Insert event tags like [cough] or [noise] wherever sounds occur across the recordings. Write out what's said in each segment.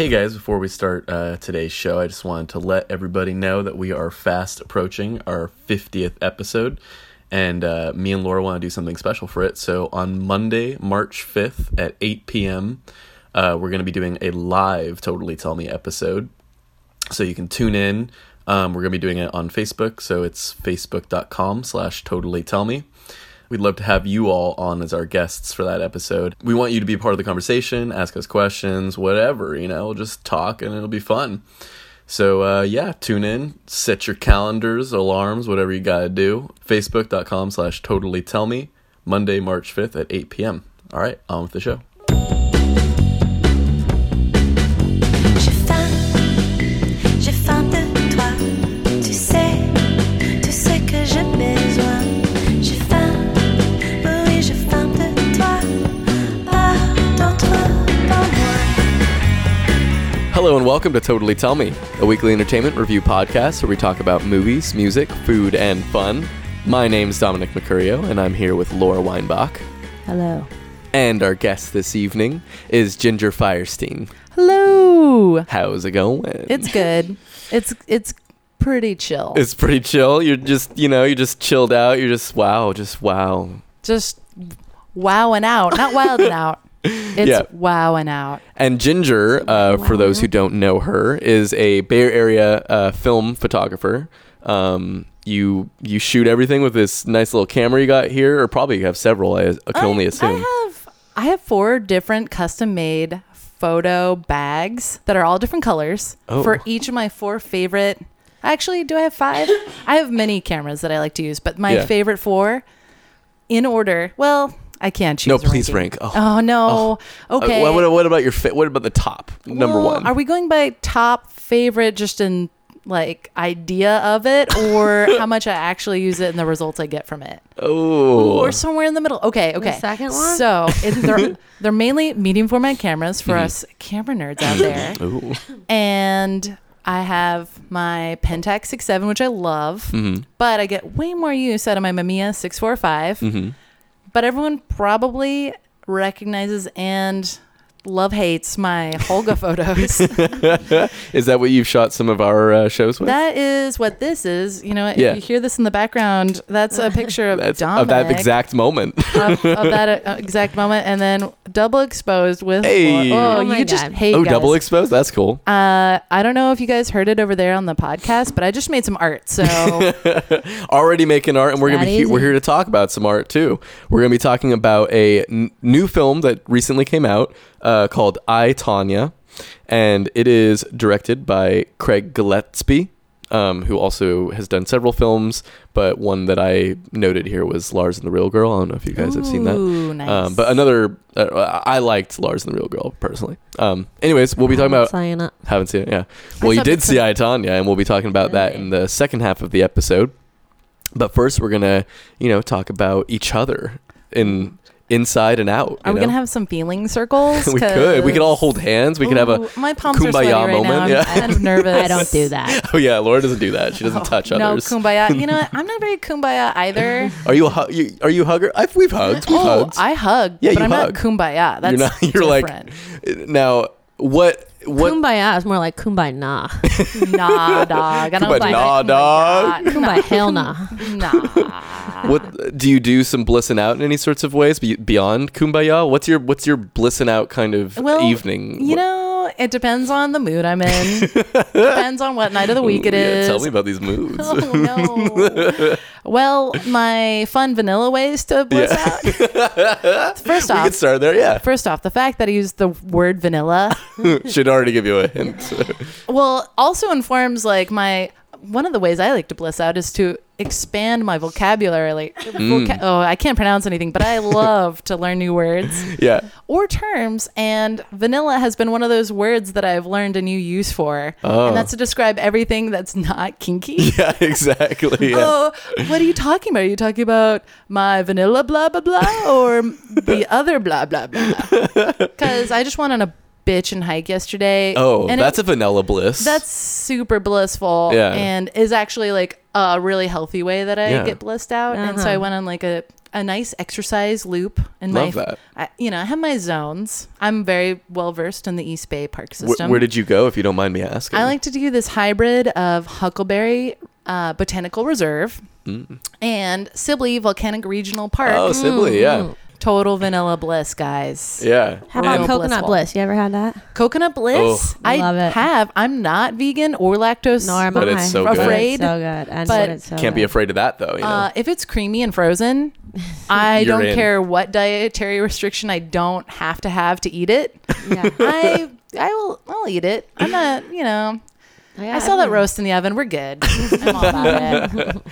Hey guys, before we start uh, today's show, I just wanted to let everybody know that we are fast approaching our 50th episode, and uh, me and Laura want to do something special for it. So on Monday, March 5th at 8 p.m., uh, we're going to be doing a live Totally Tell Me episode. So you can tune in. Um, we're going to be doing it on Facebook, so it's facebook.com slash totally tell me. We'd love to have you all on as our guests for that episode. We want you to be part of the conversation, ask us questions, whatever, you know, we'll just talk and it'll be fun. So, uh, yeah, tune in, set your calendars, alarms, whatever you gotta do. Facebook.com slash totally tell me, Monday, March 5th at 8 p.m. All right, on with the show. Welcome to Totally Tell Me, a weekly entertainment review podcast where we talk about movies, music, food, and fun. My name's Dominic Mercurio, and I'm here with Laura Weinbach. Hello. And our guest this evening is Ginger Firestein. Hello. How's it going? It's good. It's it's pretty chill. It's pretty chill. You're just, you know, you're just chilled out. You're just wow, just wow. just wowing out, not wilding out. It's Yeah. wowing out. And Ginger, uh, for those who don't know her, is a Bay Area uh, film photographer. Um, you you shoot everything with this nice little camera you got here, or probably you have several. I, I can only I- assume. I have I have four different custom made photo bags that are all different colors Oh. for each of my four favorite. Actually, do I have five? [laughs] I have many cameras that I like to use, but my Yeah. favorite four, in order. Well, I can't choose. No, please ranking. rank. Oh. Oh, no. Uh, Okay. what, what, what about your fa- what about the top number Well, one? Are we going by top favorite just in like idea of it or [laughs] how much I actually use it and the results I get from it? oh, Or somewhere in the middle. Okay, okay. second one? So it, they're, [laughs] they're mainly medium format cameras Mm-hmm. for us camera nerds out there. [laughs] Ooh. and I have my Pentax 67, which I love, Mhm. but I get way more use out of my Mamiya 645. Mhm. But everyone probably recognizes and love hates my Holga [laughs] photos. [laughs] Is that what you've shot some of our uh, shows with? That is what this is. You know, if Yeah. you hear this in the background, that's a picture of That's Dominic of that exact moment. of, of [laughs] that uh, exact moment, and then double exposed with. Hey. Oh, Oh you my just God. hate. oh, guys. double exposed. That's cool. Uh, I don't know if you guys heard it over there on the podcast, but I just made some art. So already making art, and we're gonna be he- we're here to talk about some art too. We're gonna be talking about a n- new film that recently came out uh, called I Tonya, and it is directed by Craig Gillespie. Um, who also has done several films, but one that I noted here was Lars and the Real Girl. I don't know if you guys have seen that. Nice. Um, but another, uh, I liked Lars and the Real Girl personally. Um, anyways, we'll be talking about Saying it. haven't seen it, yeah. Well, you did see [laughs] I Tonya, and we'll be talking about that in the second half of the episode. But first, we're gonna, you know, talk about each other in inside and out. Are you we know? gonna have some feeling [laughs] circles? we could. We could all 'Cause- hold hands. We could have a. My palms are kumbaya sweaty right moment, now. I'm yeah. kind of [laughs] nervous. I don't do that. [laughs] Oh yeah, Laura doesn't do that. She doesn't oh, touch others. no others. kumbaya. You know what? I'm not very kumbaya either. Are you a hu- you, are you a hugger? I've, we've hugged. We've oh, hugged. I hug, Yeah, but you I'm hug. not kumbaya. That's you're not. You're different. like now. What what? Kumbaya is more like kumbaya nah. [laughs] nah, dog. I don't Kumbaya like nah, dog. kumbaya hell nah. Nah. What do you do? Some blissing out in any sorts of ways beyond kumbaya? What's your what's your blissing out kind of Well, evening? You What- know, it depends on the mood I'm in. [laughs] depends on what night of the week it is. Tell me about these moods. Oh no. [laughs] well, my fun vanilla ways to bliss out. First we off, could start there. Yeah, first off, the fact that I used the word vanilla, [laughs] should already give you a hint. well, also informs like my one of the ways I like to bliss out is to expand my vocabulary. Like, Mm. voca- oh, I can't pronounce anything, but I [laughs] love to learn new words yeah. or terms. And vanilla has been one of those words that I've learned a new use for, Oh. and that's to describe everything that's not kinky. [laughs] Yeah, exactly. Yeah. Oh, what are you talking about? Are you talking about my vanilla blah blah blah or the [laughs] other blah blah blah? Because I just want on a bitch and hike yesterday. Oh, and that's it, a vanilla bliss. that's super blissful. Yeah. and is actually like a really healthy way that I Yeah. get blissed out. And so Uh-huh. I went on like a a nice exercise loop in Love my that. I, you know, I have my zones. I'm very well versed in the East Bay Park Wh- system. where did you go, if you don't mind me asking? I like to do this hybrid of Huckleberry uh, Botanical Reserve and Sibley Volcanic Regional Park. Mm. Oh, Sibley, yeah, Total vanilla bliss, guys. yeah. How about Real coconut blissful. bliss? You ever had that? Coconut bliss. Oh. I Love it. have. I'm not vegan or lactose. Nor am But I. it's so good. But Afraid, it's so good. And but it's so Can't be good. afraid of that though. You know. Uh, if it's creamy and frozen, [laughs] I You're don't in. care what dietary restriction I don't have to have to eat it. Yeah. [laughs] I I will I'll eat it. I'm not, you know. I saw that roast in the oven. We're good. [laughs] I'm all about it.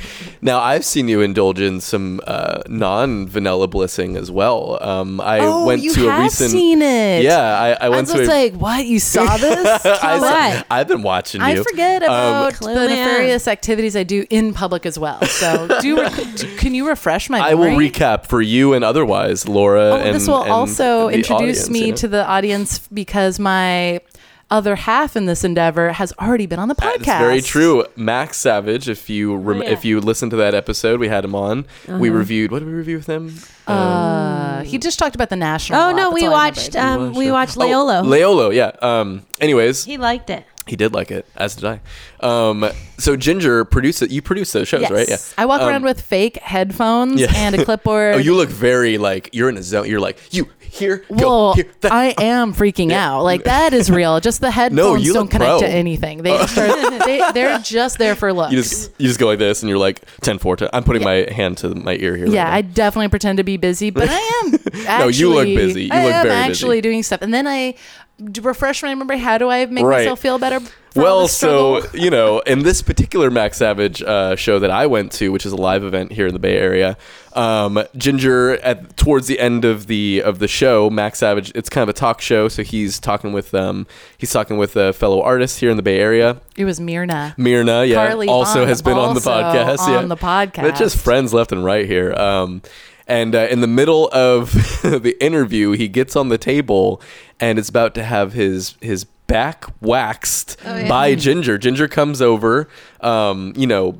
Now I've seen you indulge in some uh, non-vanilla blissing as well. Um, I oh, went you to have a recent. seen it. Yeah, I, I I went was to. just A, like, what? You saw [laughs] this? I, what? I've been watching I you. forget Um, about Clue the nefarious activities I do in public as well. So, do, you do can you refresh my I will recap for you and otherwise, Laura. Oh, and, this will and also the introduce audience, me you know? to the audience because my other half in this endeavor has already been on the podcast. That's very true. Max Savage, if you rem- Oh, yeah. if you listen to that episode, we had him on. We reviewed. What did we review with him? Uh, he just talked about the national. Oh lot. no, we watched. Um, we watched Leolo. Oh, Leolo, yeah. Um, anyways, he liked it. he did like it, as did I. Um, so Ginger produced it. You produced those shows, Yes. right? Yeah. I walk Um, around with fake headphones Yeah. and a [laughs] clipboard. Oh, you look very like you're in a zone. You're like you here, go well, here. that- I am freaking out. Like that is real. Just the [laughs] headphones you don't connect pro. to anything. They start, [laughs] they they're just there for looks. you just you just go like this, and you're like 10 4 10. I'm putting my hand to my ear here. yeah, I definitely pretend to be busy, but I am. Actually, [laughs] No, you look busy. You I look am very busy. actually doing stuff, and then I refresh my memory. How do I make Right. myself feel better? now. for all Well, so [laughs] you know, in this particular Max Savage uh, show that I went to, which is a live event here in the Bay Area, um, Ginger at towards the end of the of the show, Max Savage. It's kind of a talk show, so he's talking with um he's talking with a fellow artist here in the Bay Area. it was Mirna. Mirna, yeah, Carly also Bond has been on the podcast. on yeah. the podcast. They're just friends left and right here. Um, and uh, in the middle of [laughs] the interview, he gets on the table and is about to have his his back waxed Oh, by Ginger. Ginger comes over, um, you know.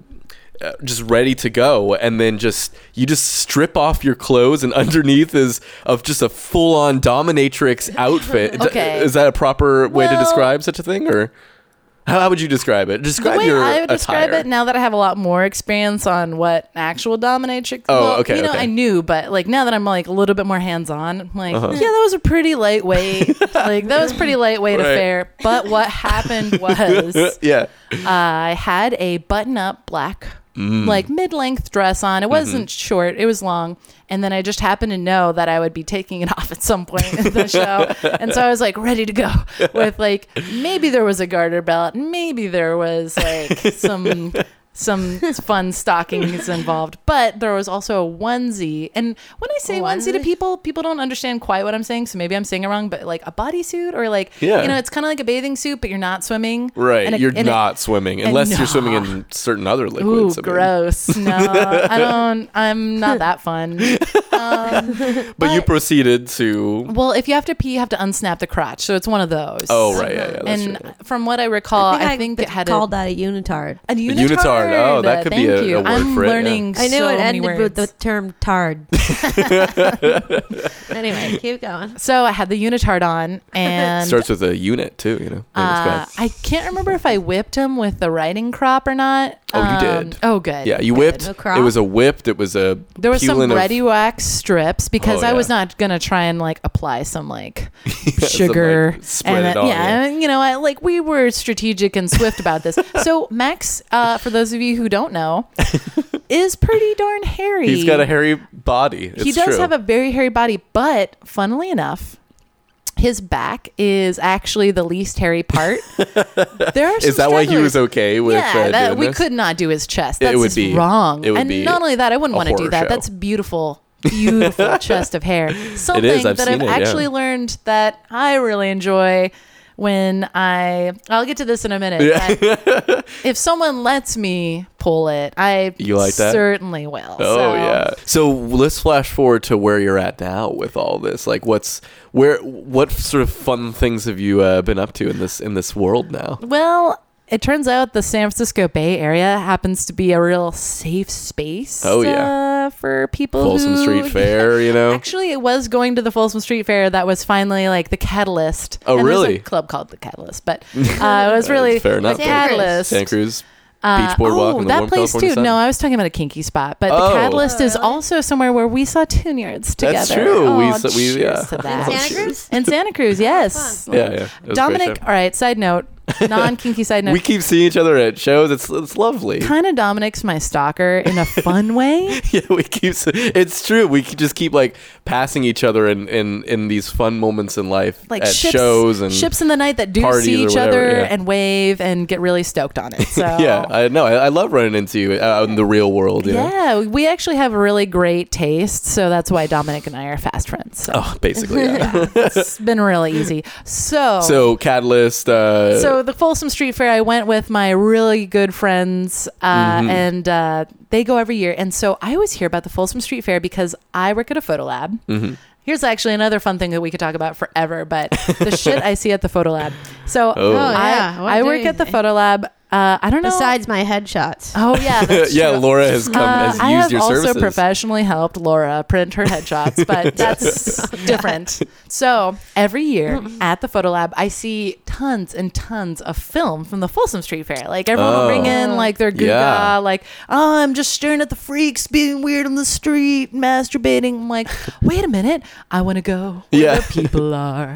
Uh, just ready to go and then just you just strip off your clothes and [laughs] underneath is of just a full-on dominatrix outfit [laughs] Okay. is that a proper way to describe such a thing or how, would you describe it describe the way your I would describe attire. it now that I have a lot more experience on what actual dominatrix. Oh, well, okay, You know, okay. I knew, but like now that I'm like a little bit more hands on, I'm like, Uh-huh. yeah, that was a pretty lightweight. [laughs] like that was pretty lightweight Right. affair. But what happened [laughs] was yeah I had a button up black. Mm. Like mid length dress on. It wasn't mm-hmm. short, it was long. And then I just happened to know that I would be taking it [laughs] off at some point in the show. And so I was like ready to go with like maybe there was a garter belt, maybe there was like [laughs] some some fun stockings [laughs] involved, but there was also a onesie. And when I say onesie to people, people don't understand quite what I'm saying, so maybe I'm saying it wrong, but like a bodysuit or like Yeah. you know, it's kind of like a bathing suit, but you're not swimming. Right, And it- you're not swimming and unless you're swimming in [laughs] certain other Ooh, liquids. I mean. gross. No, I don't. I'm not that fun. [laughs] [laughs] But you proceeded to. Well, if you have to pee, you have to unsnap the crotch. So it's one of those. Oh right, yeah, yeah. That's and true. from what I recall, I think, it had called a, that a unitard. a unitard. unitard. Oh, that could be a- you. a word I'm for it, yeah. learning. I knew so it many ended with the term tard. [laughs] anyway, keep going. So I had the unitard on, and Starts with a unit too. You know. uh, I can't remember if I whipped him with the riding crop or not. Oh, you Um, did. Oh, good. yeah, you good. whipped. It was a whipped. It was a. There was some peeling of- ready wax strips because Oh, I was not gonna try and like apply some like [laughs] some, sugar like, and uh, on, yeah, you know, I, like we were strategic and swift about this. [laughs] So Max, uh, for those of you who don't know, [laughs] is pretty darn hairy. He's got a hairy body. It's he does true. have a very hairy body, but funnily enough. His back is actually the least hairy part. [laughs] there are some Is that why he was okay with? yeah, uh, that, doing we this? could not do his chest. That's would just be- wrong. it would and be not only that, I wouldn't a want to do horror that. show. That's beautiful, [laughs] beautiful chest of hair. Something I've that seen I've it, yeah. actually learned that I really enjoy when I. I'll get to this in a minute. but if someone lets me pull it, I You like that? certainly will. Oh So, yeah. So let's flash forward to where you're at now with all this. Like, what's where? What sort of fun things have you uh, been up to in this in this world now? Well, it turns out the San Francisco Bay Area happens to be a real safe space Oh, yeah. uh, for people Folsom who Street [laughs] Fair, you know. Actually, it was going to the Folsom Street Fair that was finally like the catalyst. Oh, And there's really? A club called the Catalyst, but [laughs] uh, it was really Fair enough. the Santa Cruz. catalyst. Santa Cruz Uh, Beach Boardwalk oh, in the that warm place California too. sun? No, I was talking about a kinky spot, but Oh. the Catalyst Oh, is also somewhere where we saw Tune Yards together. That's true. We Oh, saw- we- cheers yeah. to In [laughs] that. Santa Cruz? In Santa Cruz, yes. Yeah, yeah. It was a great Dominic. All right. Side note. [laughs] Non kinky side note. We keep seeing each other at shows. It's it's lovely. kind of Dominic's my stalker in a fun [laughs] way. yeah, we keep. It's true. We just keep like passing each other in in in these fun moments in life Like at ships, shows and ships in the night that do see each whatever, other yeah. and wave and get really stoked on it. [laughs] So yeah. I know. I, I love running into you out in the real world. You know? Yeah, we actually have really great taste, so that's why Dominic and I are fast friends. So Oh, basically. Yeah. it's been really easy. So, so Catalyst. Uh, so the Folsom Street Fair, I went with my really good friends, uh, Mm-hmm. and uh, they go every year. And so I always hear about the Folsom Street Fair because I work at a photo lab. Mm-hmm. Here's actually another fun thing that we could talk about forever, but the [laughs] shit I see at the photo lab. So Oh. Oh, I, yeah. I work at the photo lab. Uh, I don't know. Besides my headshots. oh yeah, [laughs] yeah. Laura has come Uh, has I used have your also services. professionally helped Laura print her headshots, but [laughs] that's different. So every year [laughs] at the photo lab, I see tons and tons of film from the Folsom Street Fair. Like everyone will bring in Oh. like their Google, Yeah. like oh, I'm just staring at the freaks being weird on the street, masturbating. I'm like, wait a minute, I want to go where Yeah. the people are.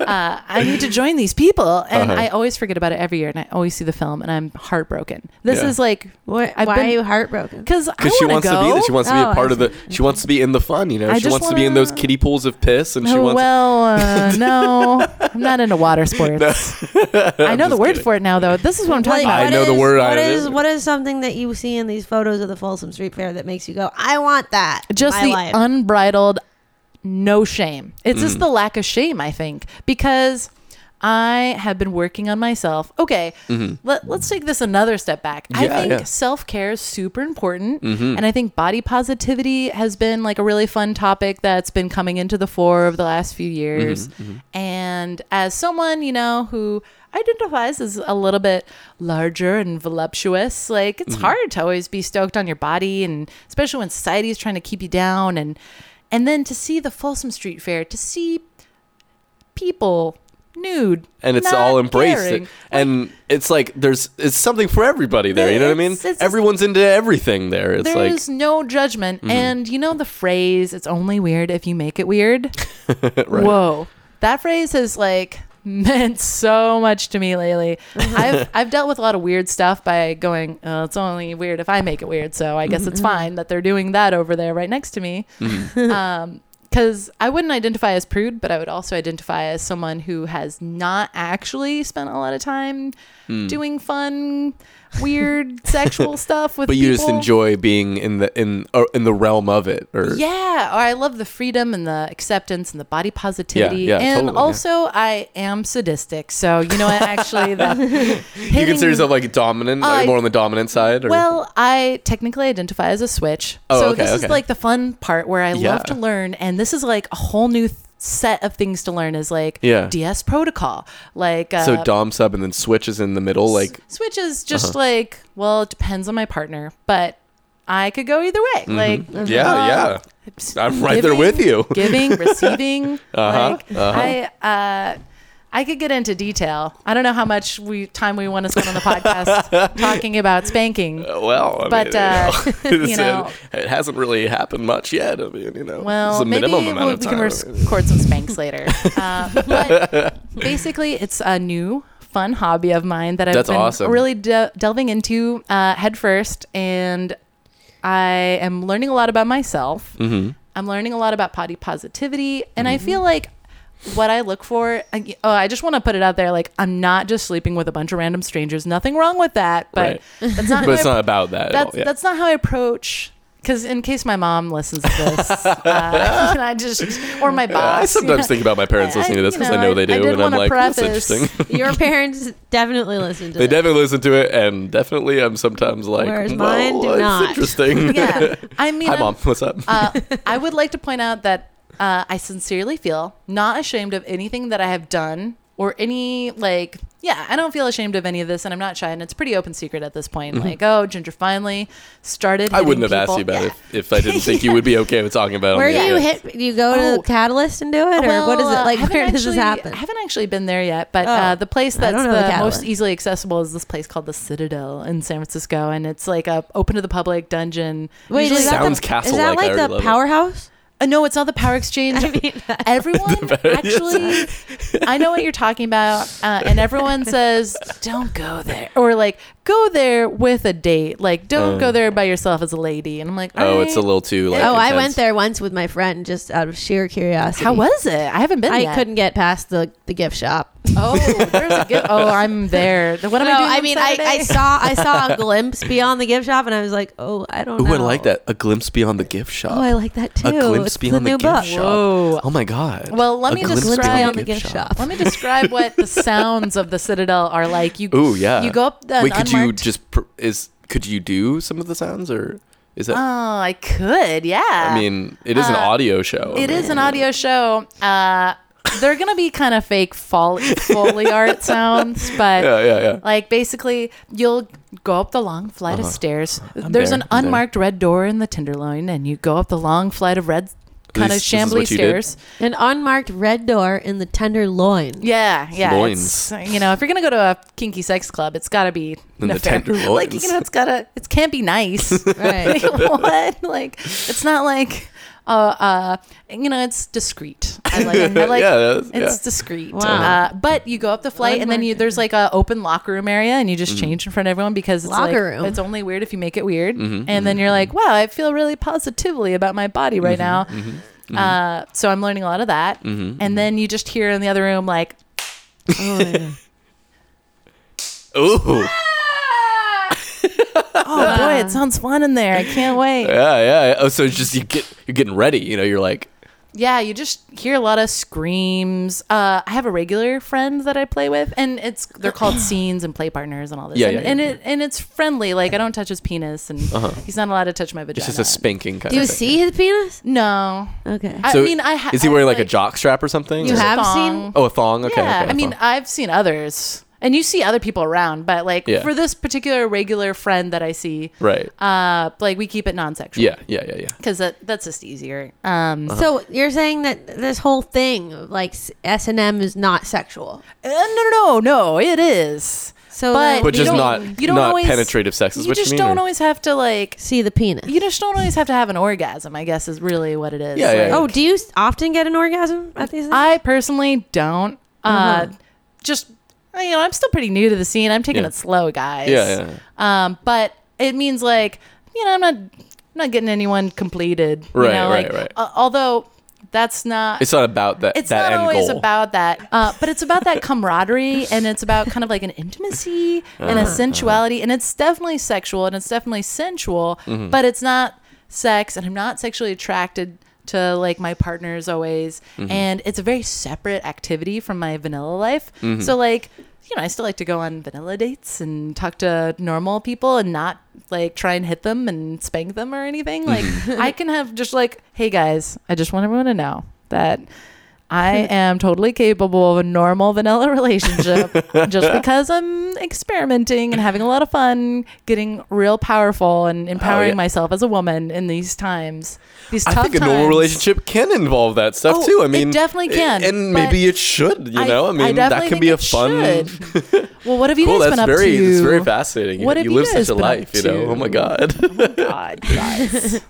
uh, I need to join these people, and Uh-huh. I always forget about it every year, and I always see the film, and I'm heartbroken. This Yeah. is like What, I've why been- are you heartbroken? because I Because she wanna wants to be go. there. She wants to be Oh, a part of the. She wants to be in the fun. You know, I she just wants to be in those wanna- kiddie pools of piss, and she oh, wants. well, uh, [laughs] no, I'm not into water [laughs] sports. I know the word kidding. for it now, though. This is what I'm talking What- about. I what know the is- word, What I- is what is something that you see in these photos of the Folsom Street Fair that makes you go, I want that? in Just my the life." unbridled, no shame. It's Mm. just the lack of shame, I think, because I have been working on myself. Okay, let, let's take this another step back. I Mm-hmm. Think yeah. self care is super important. Mhm. And I think body positivity has been like a really fun topic that's been coming into the fore over the last few years. Mm-hmm, And as someone, you know, who identifies as a little bit larger and voluptuous, like it's hard to always be stoked on your body and especially when society is trying to keep you down and and then to see the Folsom Street Fair, to see people nude and it's all embraced it. and it's like there's it's something for everybody there you know what i mean It's- it's- everyone's into everything there it's like Mm-hmm. no judgment. And you know the phrase, it's only weird if you make it weird? [laughs] right. Whoa. That phrase has like [laughs] meant so much to me lately. I've I've dealt with a lot of weird stuff by going, oh, it's only weird if I make it weird, so I guess Mm-hmm. it's fine that they're doing that over there right next to me. [laughs] um because I wouldn't identify as prude, but I would also identify as someone who has not actually spent a lot of time Hmm. doing fun, weird [laughs] sexual stuff with but you just enjoy being in the in in the realm of it or Yeah, or I love the freedom and the acceptance and the body positivity. yeah, yeah, and totally, yeah. also, I am sadistic. So, you know what? Actually, the [laughs] you consider yourself like dominant like I- more on the dominant side or Well, I technically identify as a switch. Oh, so okay, this okay. is like the fun part where I Yeah. love to learn, and this is like a whole new th- set of things to learn. Is like Yeah. DS protocol, like uh, so dom sub and then switches in the middle like switch is just Uh-huh. like well, it depends on my partner, but I could go either way. Like Mm-hmm. yeah uh, yeah i'm right there with you giving, [laughs] receiving. Uh-huh, Like uh-huh. I, uh, I could get into detail. I don't know how much we time we want to spend on the podcast [laughs] talking about spanking. Uh, well I But, mean, uh, [laughs] [laughs] you know, you know- it, hasn't really happened much yet i mean you know Well, maybe we'll, amount we can record some spanks later. Uh, but basically, it's a new fun hobby of mine that I've That's been awesome. really de- delving into uh, head first, and I am learning a lot about myself. Mhm. I'm learning a lot about potty positivity, and I feel like what I look for. I- Oh, I just want to put it out there. Like, I'm not just sleeping with a bunch of random strangers. Nothing wrong with that, but Right. that's [laughs] not. but it's I not about that at that's all, yeah. that's not how I approach. Because in case my mom listens to this, [laughs] uh, [laughs] and I just or my boss. I sometimes you know, think about my parents I- listening to this you because I know, know I- they do, did and I'm wanna like, that's interesting. Your parents definitely listen to They this. definitely listen to it, and definitely I'm sometimes like, Whereas well, mine do it's not." interesting. yeah, I mean, Hi, mom. What's up? uh, I would like to point out that uh, I sincerely feel not ashamed of anything that I have done or any like yeah, I don't feel ashamed of any of this, and I'm not shy, and it's pretty open secret at this point. Like, oh, Ginger finally started. Mm-hmm. I wouldn't have hitting asked you about Yeah. it if I didn't think you would be okay with talking about it. on Where do you hit? Do you go to Oh. the Catalyst and do it, or what is it like? [laughs] haven't Where does this happen? I haven't actually been there yet, but Oh. uh, the place that's the the, most easily accessible is this place called the Citadel in San Francisco, and it's like a open to the public dungeon. Wait, Usually is that Sounds the, castle-like. Is that I like already the love it. powerhouse? Uh, no, it's not the Power Exchange. [laughs] I mean, [laughs] [laughs] everyone actually, I know what you're talking about, uh, and everyone says don't go there, or like go there with a date. Like don't go there by yourself as a lady. And I'm like, Oh, it's a little too like. oh, I intense. went there once with my friend just out of sheer curiosity. How was it? I haven't been. I yet. couldn't get past the the gift shop. Oh, there's a gift. Oh, I'm there. What am no, I doing? I on mean, I, I saw I saw a glimpse beyond the gift shop, and I was like, oh, I don't Ooh, know. I like that. A glimpse beyond the gift shop. Oh, I like that too. a glimpse it's beyond the the, new gift book. shop. Whoa. Oh my god. Well, let A me glimpse describe- beyond the gift shop. Let me describe what the [laughs] sounds of the Citadel are like. You, Ooh, yeah. You go up the Wait, could you just pr- is could you do some of the sounds or is that? Oh, I could. Yeah. I mean, it is an uh, audio show. it is an audio show. Uh, they're gonna be kind of fake foley, foley [laughs] art sounds, but Yeah, yeah, yeah. like basically you'll go up the long flight of stairs. There's there, an Uh-huh. I'm there. unmarked red door in the Tenderloin, and you go up the long flight of red kind of This- this is shambly what you did? stairs. An unmarked red door in the tenderloin. Yeah, yeah. Loins. It's, you know, if you're gonna go to a kinky sex club, it's got to be In the nefar- tender [laughs] Like loins. you know, it's gotta. It can't be nice. [laughs] Right. [laughs] What? Like it's not like. Uh, uh, you know, it's discreet. I like. I [laughs] like. Yeah, that's- it's yeah. discreet. Wow. Uh, but you go up the flight, and then you there's like a open locker room area, and you just Mm-hmm. change in front of everyone because it's Locker like, room. It's only weird if you make it weird, Mm-hmm, and then you're like, wow, I feel really positively about my body right now. mm-hmm, Uh, so I'm learning a lot of that, and then you just hear in the other room like. [laughs] Ooh. Oh boy, it sounds fun in there. I can't wait. [laughs] Yeah, yeah. Oh, so it's just you get you're getting ready. You know, you're like, Yeah, you just hear a lot of screams. Uh, I have a regular friend that I play with, and it's they're called [gasps] scenes and play partners and all this. Yeah, and, yeah, and yeah. it and it's friendly. Like I don't touch his penis, and he's not allowed to touch my vagina. it's just a spanking kind Do you of thing. see his penis? No, Okay. I So mean I ha- is he wearing have, like, a jock strap or something? You or- have thong. seen- Oh, a thong. Okay. yeah, okay, I mean thong. I've seen others, and you see other people around, but like Yeah. for this particular regular friend that I see, right. uh, like we keep it non-sexual. Yeah, yeah, yeah, yeah. because that that's just easier. Um, Uh-huh. So you're saying that this whole thing, like S and M, is not sexual. uh, no, no, no, no, it is. So But then But you just don't- not you don't not always- penetrative sex is you what just you mean. don't or- always have to like see the penis. you just don't always have to have an orgasm i guess is really what it is Yeah, yeah, Like, yeah. oh, do you often get an orgasm at these? things? i personally don't uh Uh-huh. just you know i'm still pretty new to the scene i'm taking Yeah. it slow guys Yeah, yeah. um but it means like you know i'm not I'm not getting anyone completed you Right, know, right, like, right. Uh, although that's not It's not about that. it's that not end always goal. about that uh, but it's about that camaraderie and it's about kind of like an intimacy and Uh-huh, a sensuality and it's definitely sexual and it's definitely sensual Mm-hmm. but it's not sex and i'm not sexually attracted to like my partners always Mm-hmm. and it's a very separate activity from my vanilla life Mm-hmm. so like you know i still like to go on vanilla dates and talk to normal people and not like try and hit them and spank them or anything like i can have just like hey guys i just want everyone to know that I [laughs] am totally capable of a normal vanilla relationship just [laughs] because I'm experimenting and having a lot of fun, getting real powerful and oh, empowering yeah. myself as a woman in these times. These I tough think a normal times. relationship can involve that stuff Oh, too. I it mean, definitely can, and maybe it should. You I- know, I I mean, that definitely can be a fun. [laughs] Well, what have you cool. guys That's been up very. to? It's very fascinating. What you have you you live such a life. You know. Oh my god. Oh god, guys.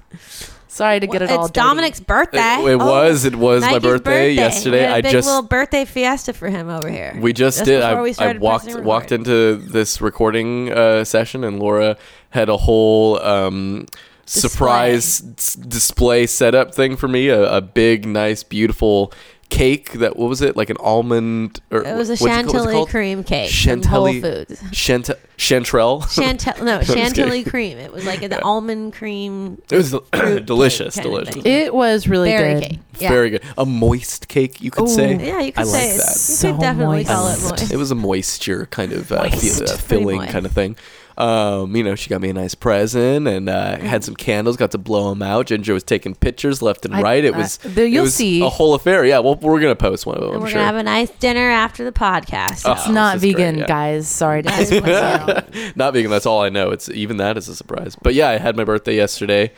Sorry to get it all. it's dirty. Dominic's birthday. It, it was. It was my Nike's birthday, yesterday. We had a I big just little birthday fiesta for him over here. We just, Just did. before I, we I started walked walked into this recording uh, session, and Laura had a whole um, surprise display setup thing for me. A, a big, nice, beautiful cake. That what was it? Like an almond? Or It was a what'd you call- what's it chantilly cream cake from Whole Foods. Chant- chanterelle. [laughs] Chantil no, [laughs] just chantilly cream. It was like an almond cream. it was [coughs] delicious, delicious. It was really Berry good. cake. Yeah. Very good. A moist cake, you could Ooh. say. Yeah, you could I say like it's, that. you So could definitely moist. call it moist. It was a moisture kind of uh, Moist. feel, uh, filling moist. kind of thing. Um, you know, she got me a nice present and uh, had some candles. Got to blow them out. Ginger was taking pictures left and I- right. It I- was there it you'll was see. a whole affair. Yeah, well, we're gonna post one of them. And I'm we're sure. gonna have a nice dinner after the podcast. Oh, It's not this is great, vegan, yeah. guys. Sorry to disappoint you. [laughs] Not vegan. That's all I know. It's even that is a surprise. But yeah, I had my birthday yesterday.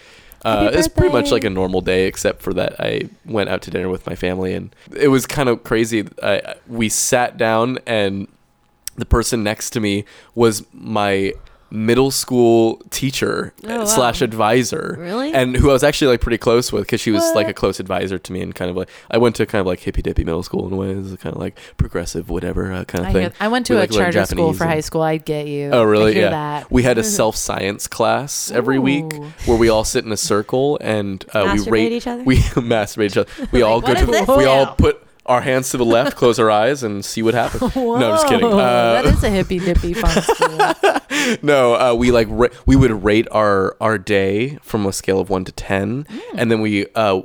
Uh, Happy it's pretty much birthday. like a normal day, except for that I went out to dinner with my family, and it was kind of crazy. I, we sat down, and the person next to me was my middle school teacher Oh, wow. slash advisor Really? and who i was actually like pretty close with because she was like a close advisor to me and kind of like i went to kind of like hippy dippy middle school in a way it was kind of like progressive whatever uh, kind of I, thing I went to We, a like, charter school for and- high school. I get you. Oh, really? Yeah. that. We had a [laughs] self science class every week where we all sit in a circle and uh, we rate each other? [laughs] We masturbate each other. We [laughs] all go to. this We all put our hands to the left, close our eyes, and see what happens. [laughs] No, I'm just kidding. Whoa, Uh, that is a hippy dippy fun [laughs] school. no, uh, we like ra- we would rate our our day from a scale of one to ten, Mm. and then we. Uh,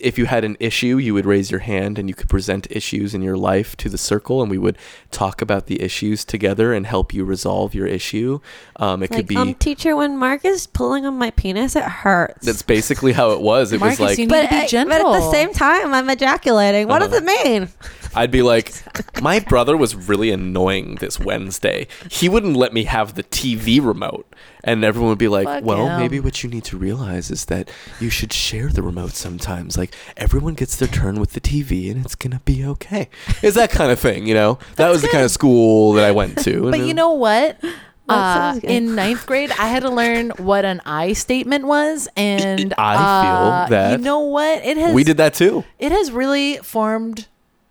if you had an issue, you would raise your hand and you could present issues in your life to the circle, and we would talk about the issues together and help you resolve your issue. Um, it like, could be um, teacher, when Mark is pulling on my penis, it hurts. That's basically how it was. It Marcus, was like you need to be I- gentle. but at the same time, I'm ejaculating. What does Uh-huh. it mean? I'd be like, [laughs] my brother was really annoying this Wednesday. He wouldn't let me have the TV remote, and everyone would be like, Fuck "Well, him. maybe what you need to realize is that you should share the remote sometimes. Like everyone gets their turn with the TV, and it's gonna be okay." Is that kind of thing, you know? that was the kind of school that I went to. But you know what? Uh, in ninth grade, I had to learn what an I statement was, and I feel uh, that- you know what it has. we did that too. It has really formed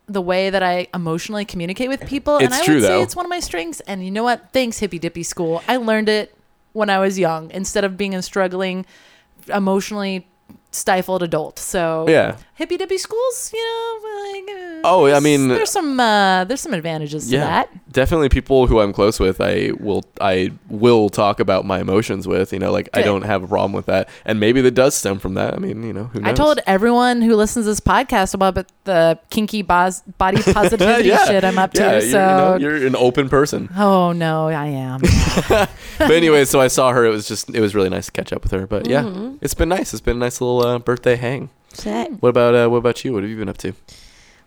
the way that I emotionally communicate with people, and I true, would say though. it's one of my strengths. And you know what? Thanks, hippy dippy school. I learned it when I was young, instead of being a struggling, emotionally stifled adult. So Yeah. Hippy dippy schools, you know, like uh, Oh, I mean- there's some uh, there's some advantages to yeah, that. definitely people who I'm close with. I will I will talk about my emotions with. You know, like I don't have a problem with that, and maybe that does stem from that. I mean, you know, who knows? I told everyone who listens to this podcast about the kinky bos- body [laughs] positivity Yeah. shit I'm up to. You're, so, you know, you're an open person. oh no, I am. [laughs] but anyway, so I saw her. It was just it was really nice to catch up with her. But yeah, Mm-hmm. it's been nice. It's been a nice little uh, birthday hang. Sick. What about uh, what about you? What have you been up to?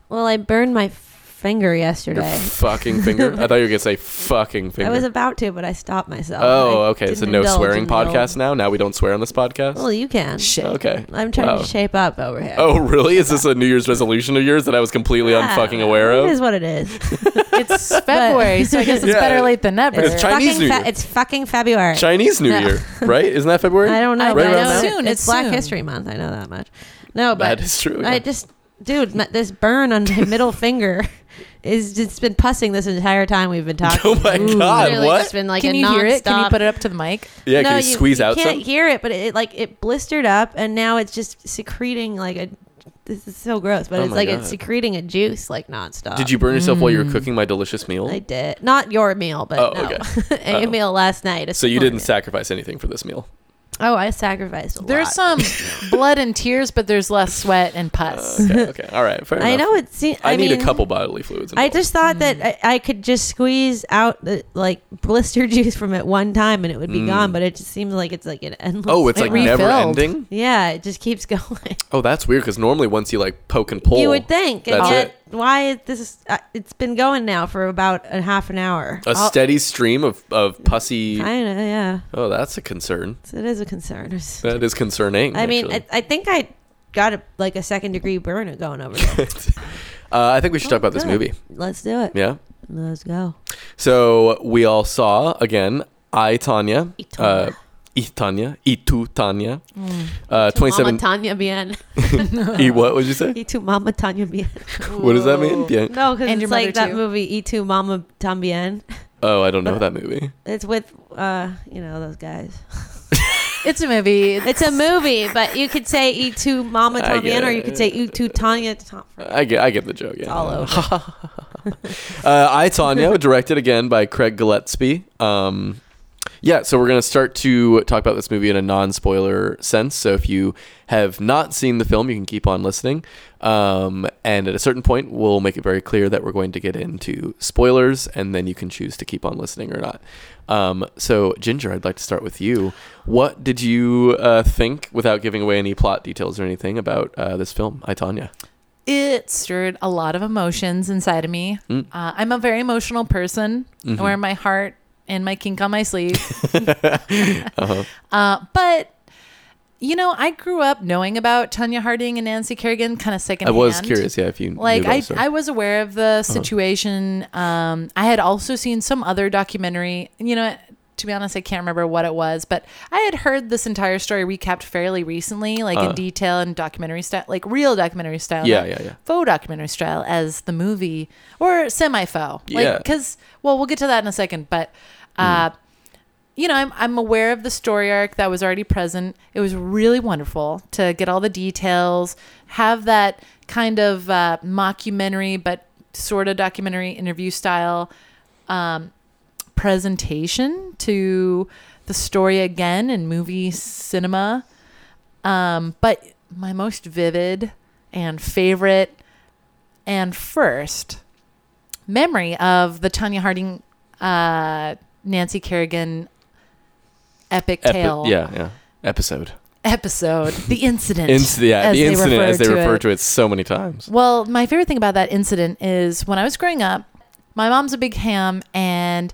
Well, I burned my finger Your yesterday. fucking finger. I thought you were gonna say [laughs] fucking finger. I was about to, but I stopped myself. oh, I okay. So didn't no indulge swearing in the old- podcast now. Now we don't swear on this podcast. Well, you can. Shit. okay. I'm trying Wow. to shape up over here. Oh, really? Is this [laughs] a New Year's resolution of yours that I was completely unfucking aware of? It is of? what it is. [laughs] It's February, so I guess it's Yeah. better late than never. It's Chinese fucking New fe- Year. it's fucking February. Chinese New No. Year, right? Isn't that February? I don't know. I but Right I around know now? Soon, It's it's Black soon. History Month. I know that much. No, but That is true. I just, dude, m- this burn on my middle [laughs] finger is just been pussing this entire time we've been [laughs] talking. Oh my god! Literally What? Just been like Can a you hear it? Can you put it up to the mic? Yeah, no, can you, squeeze out you can't some? hear it, but it like it blistered up, and now it's just secreting like a. This is so gross, but Oh it's like God. it's secreting a juice like nonstop. Did you burn yourself while you Mm. were cooking my delicious meal? I did not your meal, but Oh, no, okay. [laughs] a Oh. meal last night. a so you didn't meal. sacrifice anything for this meal. Oh, I sacrificed. A There's lot. some [laughs] blood and tears, but there's less sweat and pus. Okay, okay, [laughs] all right, fair I enough. know it seems. I, I, need mean, a couple bodily fluids. I involved. just thought Mm. that I, I could just squeeze out the like blister [laughs] juice from it one time and it would be Mm. gone, but it just seems like it's like an endless. Oh, it's It like thing. never refilled. ending. yeah, it just keeps going. Oh, that's weird because normally once you like poke and pull, You would think, and That's yet it. Why is this? Uh, it's been going now for about a half an hour. a steady stream of of pussy. Kind of, yeah. Oh, that's a concern. It is a concern. [laughs] That is concerning. I mean. I, I think I got a like a second degree burn going over there. [laughs] uh, I think we should talk about this movie. Let's do it. Yeah. Let's go. So we all saw again. I Tonya. I, Uh, Tanya. I Tanya. I tu Tanya. Mm. Uh, twenty Mama. Tanya bien. [laughs] E what would you say? Y tu mama Tanya bien. [laughs] What does that mean? Bien. No, because it's like mother that too. movie E tu mama tambien. Oh, I don't know that movie. [laughs] It's with uh, you know, those guys. It's a movie. It's a movie, but you could say E tu mama tambien, or you could say E tu Tanya. I get, I get the joke. Yeah. all over. Uh, I Tonya, directed again by Craig Gillespie. Um, Yeah, so we're going to start to talk about this movie in a non spoiler sense. So if you have not seen the film, you can keep on listening. Um, and at a certain point, we'll make it very clear that we're going to get into spoilers, and then you can choose to keep on listening or not. Um, so, Ginger, I'd like to start with you. What did you uh, think, without giving away any plot details or anything, about uh, this film, I, Tonya? It stirred a lot of emotions inside of me. Mm. Uh, I'm a very emotional person. Mm-hmm. Wear my heart and my kink on my sleeve. [laughs] Uh-huh. uh, but you know, I grew up knowing about Tonya Harding and Nancy Kerrigan kind of secondhand. I was curious, yeah, if you Like I. I was aware of the situation. Um, I had also seen some other documentary. You know, to be honest, I can't remember what it was, but I had heard this entire story recapped fairly recently, like Uh. in detail and documentary style, like real documentary style. Yeah, yeah, yeah. Faux documentary style as the movie or semi faux. Like, Yeah. Because well, we'll get to that in a second, but. Uh, Hmm. you know, I'm, I'm aware of the story arc that was already present. It was really wonderful to get all the details, have that kind of uh, mockumentary, but sort of documentary interview style um, presentation to the story again in movie cinema. Um, but my most vivid and favorite and first memory of the Tonya Harding, uh, Nancy Kerrigan epic Epi- tale yeah, yeah. Episode. episode, the [laughs] incident. Inc- yeah, the incident, as they refer refer it. to it so many times. Well, my favorite thing about that incident is when I was growing up, my mom's a big ham and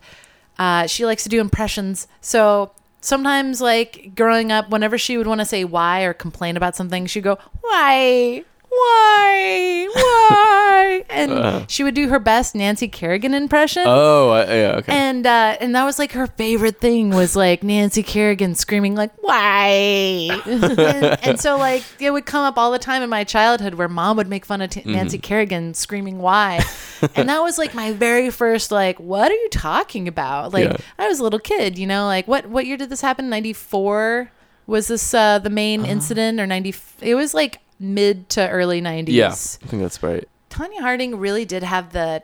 uh, she likes to do impressions. So sometimes, like growing up, whenever she would want to say why or complain about something, she'd go, why? Why? Why? [laughs] And Uh-huh. she would do her best Nancy Kerrigan impression. Oh, I, yeah, okay. And uh, and that was like her favorite thing was like Nancy Kerrigan screaming like why, [laughs] and, and so like it would come up all the time in my childhood where mom would make fun of t- Mm-hmm. Nancy Kerrigan screaming why, and that was like my very first like what are you talking about? Like Yeah. I was a little kid, you know, like what what year did this happen? Ninety four was this uh, the main Uh-huh. incident or ninety? It was like mid to early nineties. yeah, I think that's right. Tonya Harding really did have the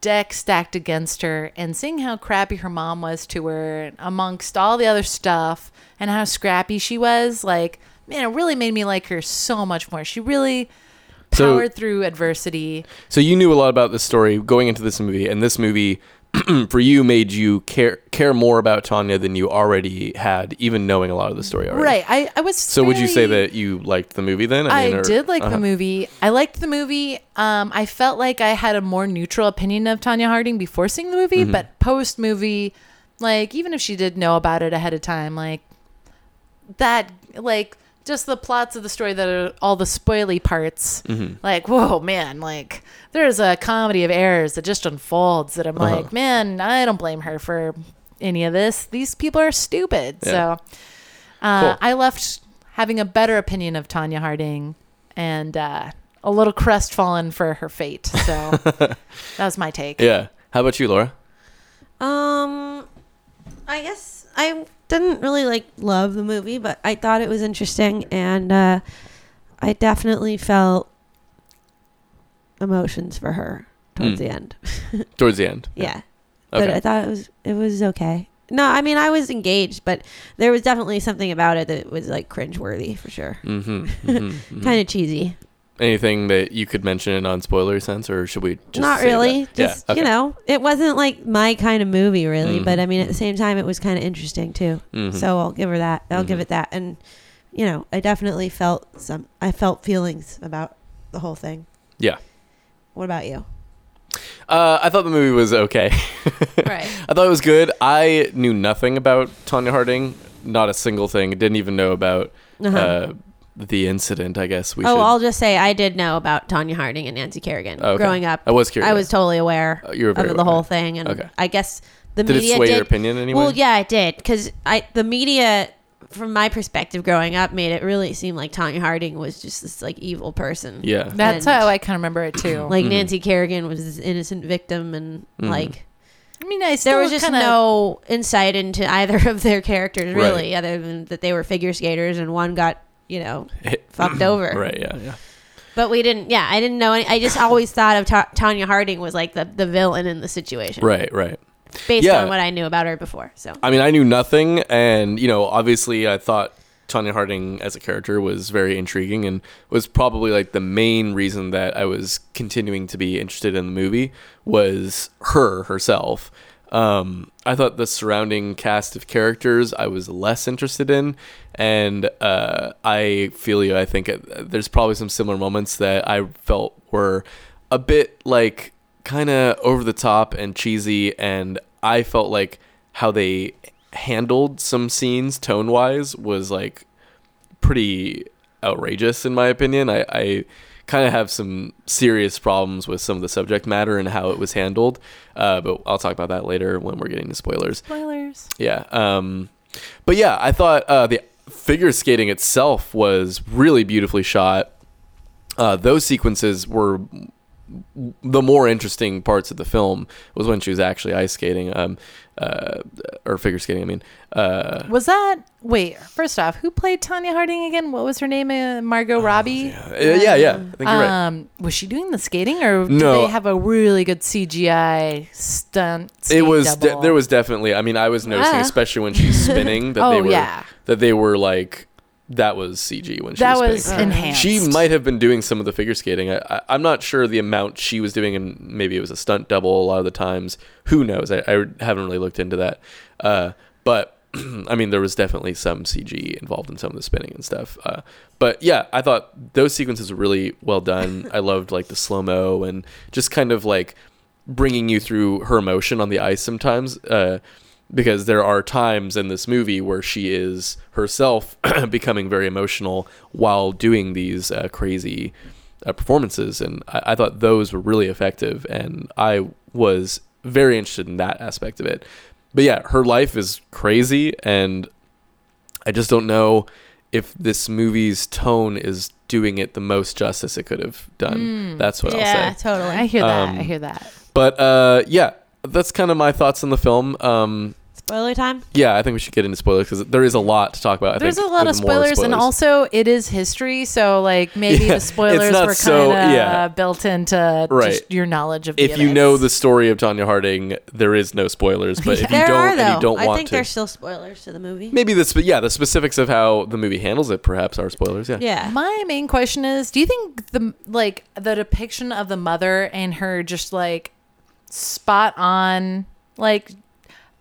deck stacked against her, and seeing how crappy her mom was to her, amongst all the other stuff, and how scrappy she was, like, man, it really made me like her so much more. She really So- powered through adversity. So you knew a lot about this story going into this movie, and this movie [clears throat] for you made you care care more about Tonya than you already had, even knowing a lot of the story already. Right. I, I was. So would you say that you liked the movie then? I, mean, or- did like uh-huh. the movie. I liked the movie. Um, I felt like I had a more neutral opinion of Tonya Harding before seeing the movie, Mm-hmm. but post movie, like even if she did know about it ahead of time, like that, like just the plots of the story that are all the spoily parts. Mm-hmm. Like, whoa, man! Like there's a comedy of errors that just unfolds. That I'm Uh-huh. like, man, I don't blame her for any of this. These people are stupid. Yeah. So. Uh, Cool. I left having a better opinion of Tonya Harding and uh, a little crestfallen for her fate. So [laughs] that was my take. Yeah. How about you, Laura? Um, I guess I didn't really like love the movie, but I thought it was interesting, and uh, I definitely felt emotions for her towards Mm. the end. [laughs] Towards the end. Yeah, but Okay. I thought it was it was okay. No, I mean I was engaged, but there was definitely something about it that was like cringeworthy for sure. Mm-hmm. [laughs] mm-hmm, Kind of cheesy. Anything that you could mention in non-spoiler sense, or should we just Not really. that? Yeah, Just okay. you know, it wasn't like my kind of movie really, Mhm. but I mean at the same time it was kind of interesting too. Mhm. So I'll give her that. I'll give Mhm. it that. And you know, I definitely felt some. I felt feelings about the whole thing. Yeah. What about you? Uh, I thought the movie was okay. [laughs] Right. I thought it was good. I knew nothing about Tonya Harding, not a single thing. Didn't even know about Uh-huh. uh, the incident. I guess we oh, should. I'll just say I did know about Tonya Harding and Nancy Kerrigan Okay. growing up. I was curious. I was totally aware Uh, you were very of the whole thing, and Okay. I guess the Did it media sway did. your opinion in any way? Well, yeah, it did because I the media, from my perspective, growing up, made it really seem like Tonya Harding was just this like evil person. Yeah. That's And- how I kind of remember it too. Like Mhm. Nancy Kerrigan was this innocent victim, and Mhm. like I mean, I still there was just kinda, no insight into either [laughs] of their characters Right. really, other than that they were figure skaters and one got you know [laughs] fucked [clears throat] over. Right. Yeah. Yeah. But we didn't. Yeah, I didn't know. Any, I just [clears throat] always thought of Ta- Tonya Harding was like the the villain in the situation. Right. Right. based Yeah. on what I knew about her before. So I mean, I knew nothing, and you know, obviously, I thought Tonya Harding as a character was very intriguing, and was probably like the main reason that I was continuing to be interested in the movie was her herself. Um, I thought the surrounding cast of characters I was less interested in, and uh, I feel you. I think it, there's probably some similar moments that I felt were a bit like kind of over the top and cheesy, and I felt like how they handled some scenes tone wise was like pretty outrageous in my opinion. I, I kind of have some serious problems with some of the subject matter and how it was handled. Uh, but I'll talk about that later when we're getting to spoilers. Spoilers. Yeah. Um, but yeah, I thought uh, the figure skating itself was really beautifully shot. Uh, those sequences were the more interesting parts of the film was when she was actually ice skating, um, uh, or figure skating. I mean, uh, Was that wait? First off, who played Tonya Harding again? What was her name? Uh, Margot Robbie. uh, yeah, yeah. I think you're right. Um, was she doing the skating, or did No. they have a really good CGI stunt? It was de- there was definitely. I mean, I was noticing, Ah. especially when she's spinning, [laughs] that Oh, they were yeah. that they were like that was CG when she that was was enhanced. She might have been doing some of the figure skating. I, I'm not sure the amount she was doing, and maybe it was a stunt double a lot of the times. Who knows? I, I haven't really looked into that. Uh, but [clears throat] I mean, there was definitely some CG involved in some of the spinning and stuff. Uh, but yeah, I thought those sequences were really well done. [laughs] I loved like the slow mo and just kind of like bringing you through her emotion on the ice sometimes. Uh, because there are times in this movie where she is herself [clears throat] becoming very emotional while doing these uh, crazy uh, performances, and I, I thought those were really effective, and I was very interested in that aspect of it. But yeah, her life is crazy, and I just don't know if this movie's tone is doing it the most justice it could have done. That's what yeah, I'll say. Yeah, totally. I hear that. Um, I hear that. But uh, yeah, that's kind of my thoughts on the film. Um, Spoiler time. yeah, I think we should get into spoilers because there is a lot to talk about. I There's a lot of with more spoilers, and also it is history, so like maybe Yeah, the spoilers were so- kind of yeah. built into Right. just your knowledge of. The if you know the story of Tonya Harding, there is no spoilers. But [laughs] if you There don't are and though. you don't I want think to, there's still spoilers to the movie. maybe the spe- yeah the specifics of how the movie handles it perhaps are spoilers. Yeah. Yeah. My main question is: Do you think the like the depiction of the mother and her just like spot on, like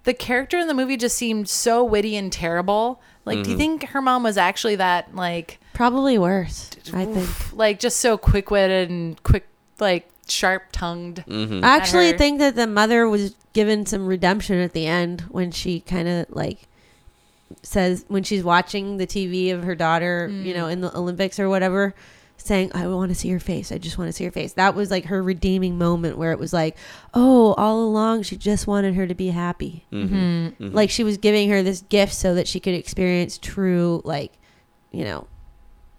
the character in the movie just seemed so witty and terrible. Like, Mm-hmm. do you think her mom was actually that like Probably worse. I think. like just so quick witted and quick like sharp tongued? Mm-hmm. I actually her. think that the mother was given some redemption at the end when she kind of like says when she's watching the TV of her daughter, you know, in the Olympics or whatever, saying, "I want to see your face. I just want to see your face." That was like her redeeming moment where it was like, "Oh, all along she just wanted her to be happy." Mm-hmm. Mm-hmm. mm-hmm. Like she was giving her this gift so that she could experience true like, you know,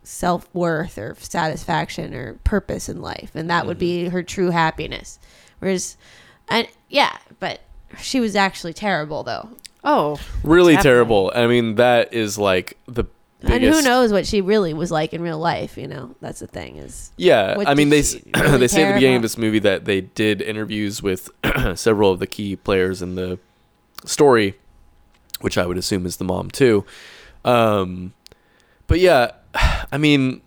self-worth or satisfaction or purpose in life and that would be mm-hmm. her true happiness whereas and yeah but she was actually terrible though Oh, Really Definitely. terrible. I mean, that is like the biggest. and who knows what she really was like in real life you know that's the thing is Yeah, I mean, they [clears throat] really they say at the beginning of this movie that they did interviews with [clears throat] several of the key players in the story, which I would assume is the mom too. Um, but yeah, [sighs] I mean,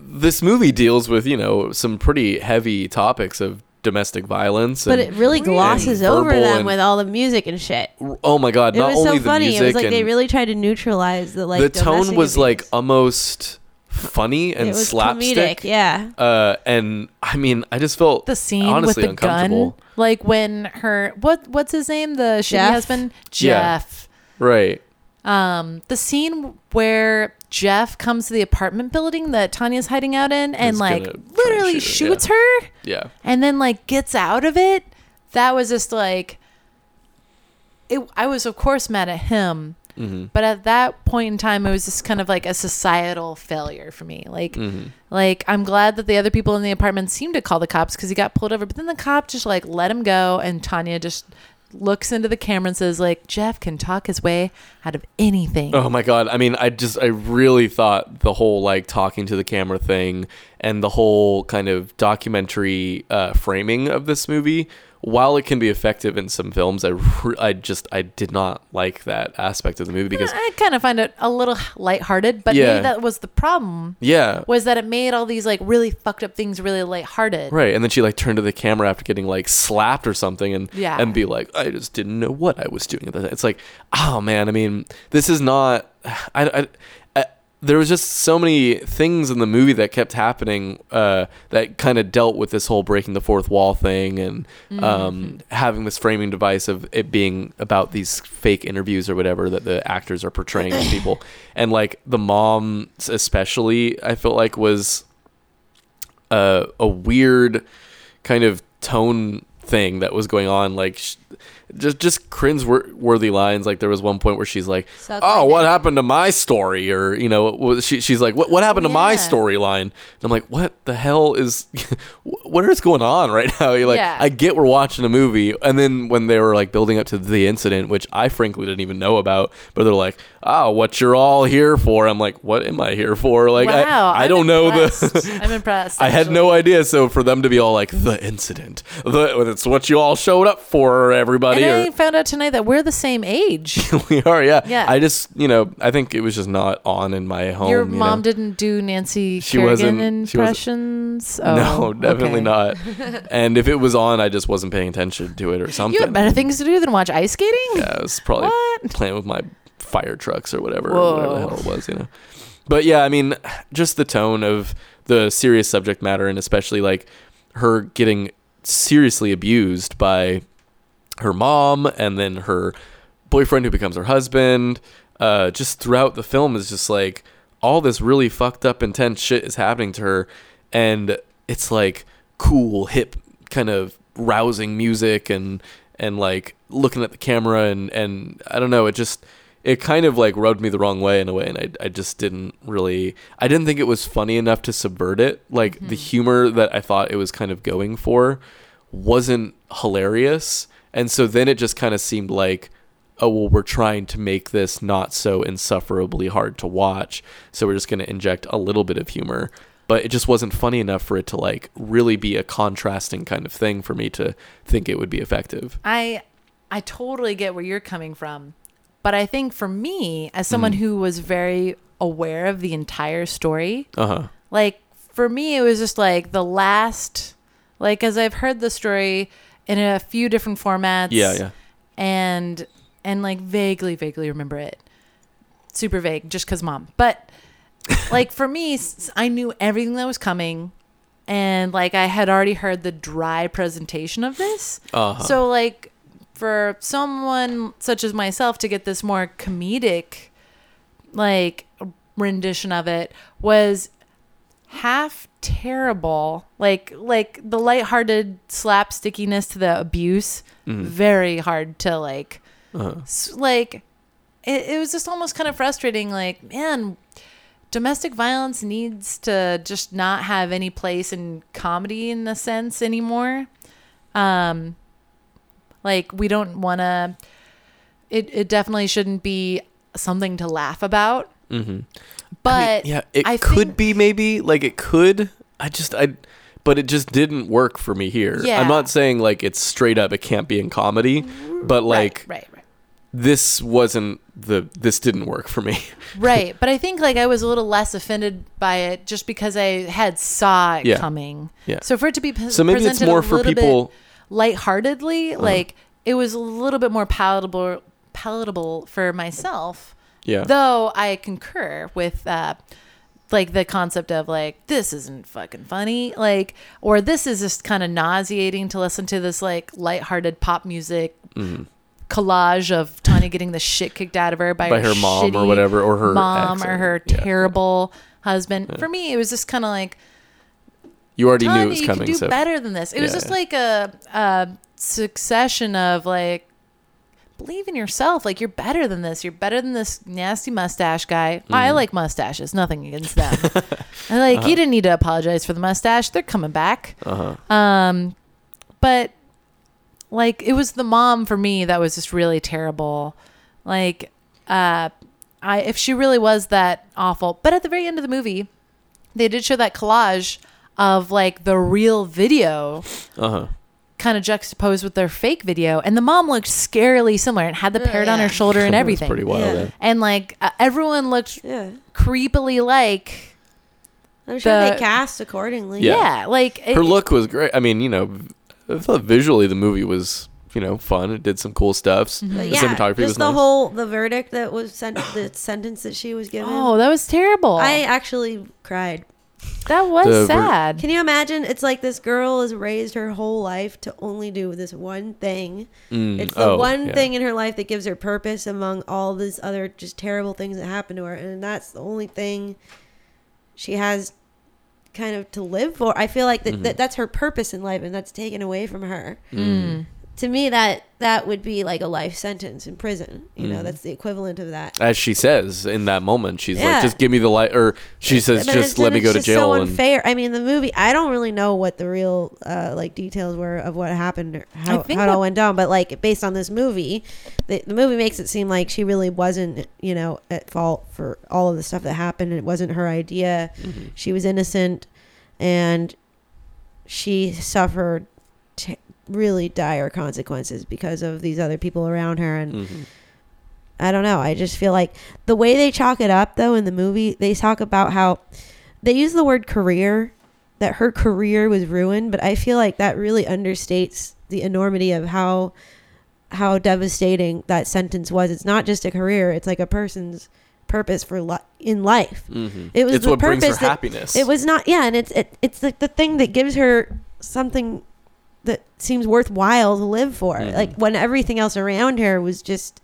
this movie deals with you know some pretty heavy topics of domestic violence. but and, it really glosses over them and- with all the music and shit oh my god, it not was only so the funny music it was like they really tried to neutralize the like the tone domestic was like almost funny and it was slapstick. comedic yeah Uh, and I mean, I just felt the scene honestly with the gun, uncomfortable. like when her what what's his name, the shitty Jeff? husband, Yeah. Jeff. Right. Um, the scene where Jeff comes to the apartment building that Tonya's hiding out in, and He's like gonna try and literally shoot her, shoots her, Yeah. and then like gets out of it. That was just like, it. I was of course mad at him, Mm-hmm. but at that point in time, it was just kind of like a societal failure for me. Like, Mm-hmm. like I'm glad that the other people in the apartment seemed to call the cops because he got pulled over, but then the cop just like let him go, and Tonya just looks into the camera and says like Jeff can talk his way out of anything. Oh my god. I mean, I just I really thought the whole like talking to the camera thing and the whole kind of documentary uh, framing of this movie while it can be effective in some films, I, I just I did not like that aspect of the movie because I kind of find it a little lighthearted, but Yeah. maybe that was the problem. yeah, Was that it made all these like really fucked up things really lighthearted. Right, and then she like turned to the camera after getting like slapped or something, and Yeah. and be like, I just didn't know what I was doing. It's like, oh man, I mean, this is not. [sighs] I, I, I there was just so many things in the movie that kept happening uh, that kind of dealt with this whole breaking the fourth wall thing and um, having this framing device of it being about these fake interviews or whatever that the actors are portraying as people, [coughs] and like the mom especially, I felt like was a a weird kind of tone thing that was going on. Like sh- just just cringe worthy lines. Like there was one point where she's like Suck oh what happened to my story? Or you know she, she's like what, what happened to my storyline? And i'm like what the hell is [laughs] what is going on right now? [laughs] You're like Yeah. i get we're watching a movie. And then when they were like building up to the incident which i frankly didn't even know about but they're like oh what you're all here for i'm like what am i here for like wow, i, I don't know impressed. the [laughs] I'm impressed. I had no idea. So for them to be all like the incident, the it's what you all showed up for, everybody. And I found out tonight that we're the same age. [laughs] we are, yeah. Yeah. I just, you know, I think it was just not on in my home. Your you mom know? didn't do Nancy She Kerrigan wasn't- she impressions. [laughs] Oh, no, definitely okay. not. and if it was on, I just wasn't paying attention to it or something. You had better things to do than watch ice skating. Yeah, I was probably What? playing with my fire trucks or whatever, or whatever the hell it was, you know. But yeah, I mean, just the tone of the serious subject matter, and especially like her getting seriously abused by her mom, and then her boyfriend who becomes her husband. Uh, just throughout the film is just like all this really fucked up, intense shit is happening to her, and it's like cool, hip, kind of rousing music, and and like looking at the camera, and and I don't know, it just it kind of like rubbed me the wrong way in a way, and I I just didn't really I didn't think it was funny enough to subvert it. Like the mm-hmm. humor that I thought it was kind of going for wasn't hilarious, and so then it just kind of seemed like oh well we're trying to make this not so insufferably hard to watch so we're just going to inject a little bit of humor but it just wasn't funny enough for it to like really be a contrasting kind of thing for me to think it would be effective I I totally get where you're coming from. But I think for me, as someone who was very aware of the entire story, uh-huh like for me it was just like the last like as I've heard the story in a few different formats. yeah yeah And and like vaguely, vaguely remember it. Super vague, just cause mom. But [laughs] like for me, I knew everything that was coming, and like I had already heard the dry presentation of this. Uh-huh. So like for someone such as myself to get this more comedic like rendition of it was half terrible. Like like the lighthearted slapstickiness to the abuse very hard to like s- like it, it was just almost kind of frustrating like man domestic violence needs to just not have any place in comedy in a sense anymore. Um like we don't want to it, it definitely shouldn't be something to laugh about mm-hmm. but yeah it I could think- be maybe like it could i just i but it just didn't work for me here Yeah. i'm not saying like it's straight up it can't be in comedy but like right right right this wasn't the this didn't work for me [laughs] right but i think like i was a little less offended by it just because i had saw it Yeah. coming Yeah. so for it to be p- So maybe it's more for people- bit lightheartedly like it was a little bit more palatable palatable for myself yeah though i concur with uh like the concept of like this isn't fucking funny like or this is just kind of nauseating to listen to this like lighthearted pop music Mm-hmm. collage of Tonya getting the shit kicked out of her by, By her mom or whatever, or her mom ex or her yeah. terrible husband. For me, it was just kind of like you already knew it was you coming could do so better than this. It was Yeah, just yeah. like a, a succession of like believe in yourself. Like you're better than this. You're better than this nasty mustache guy. I Mm. like mustaches. Nothing against them. [laughs] and like you didn't need to apologize for the mustache. They're coming back. uh-huh Um, but like it was the mom for me that was just really terrible. Like, uh, I if she really was that awful, but at the very end of the movie, they did show that collage of like the real video uh-huh kind of juxtaposed with their fake video, and the mom looked scarily similar and had the parrot on her shoulder and everything. pretty wild. Yeah. Yeah. And like uh, everyone looked Yeah. creepily like I'm sure The- they cast accordingly. Yeah. yeah, like it- Her look was great. I mean, you know, I thought visually the movie was, you know, fun. It did some cool stuff. Mm-hmm. The yeah, cinematography just was the nice. whole the verdict that was sent, the sentence that she was given. Oh, that was terrible. I actually cried. That was The sad. Can you imagine? It's like this girl has raised her whole life to only do this one thing. Mm, It's the oh, one yeah. thing in her life that gives her purpose among all these other just terrible things that happen to her, and that's the only thing she has kind of to live for. I feel like that, Mm-hmm. that that's her purpose in life, and that's taken away from her. Mm. To me, that that would be like a life sentence in prison. You Mm-hmm. know, that's the equivalent of that. As she says in that moment, she's Yeah. like, "Just give me the light," or she says, But "Just let me go to just jail." So and unfair. I mean, the movie. I don't really know what the real uh, like details were of what happened, or how, I think how it all went down. But like based on this movie, the, the movie makes it seem like she really wasn't, you know, at fault for all of the stuff that happened. It wasn't her idea. Mm-hmm. She was innocent, and she suffered t- really dire consequences because of these other people around her and. Mhm. I don't know. I just feel like the way they chalk it up, though, in the movie, they talk about how they use the word career, that her career was ruined, but I feel like that really understates the enormity of how how devastating that sentence was. It's not just a career; it's like a person's purpose for li- in life. Mhm. It was it's the what brings her purpose that- happiness. It was not, yeah, and it's it, it's like the thing that gives her something that seems worthwhile to live for. Mhm. Like when everything else around her was just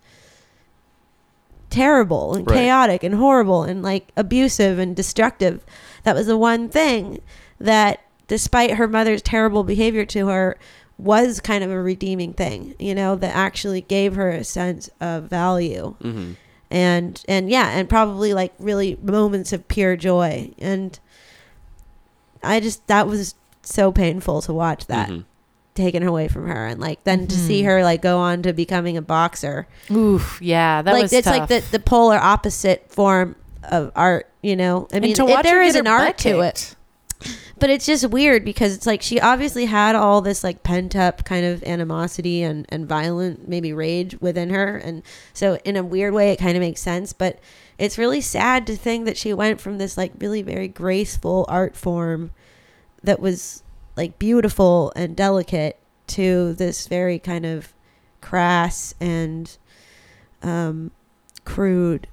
terrible and Right. chaotic and horrible and like abusive and destructive. That was the one thing that, despite her mother's terrible behavior to her, was kind of a redeeming thing. You know, that actually gave her a sense of value Mhm. and and yeah and probably like really moments of pure joy and i just that was so painful to watch that Mhm. Taken away from her and like then to Mm-hmm. see her like go on to becoming a boxer. Oof, yeah, that like was it's tough. like the, the polar opposite form of art you know? I mean it- there her is an art to it. But it's just weird because it's like she obviously had all this like pent up kind of animosity and, and violent maybe rage within her. And so in a weird way it kind of makes sense. But it's really sad to think that she went from this like really very graceful art form that was like beautiful and delicate to this very kind of crass and um, crude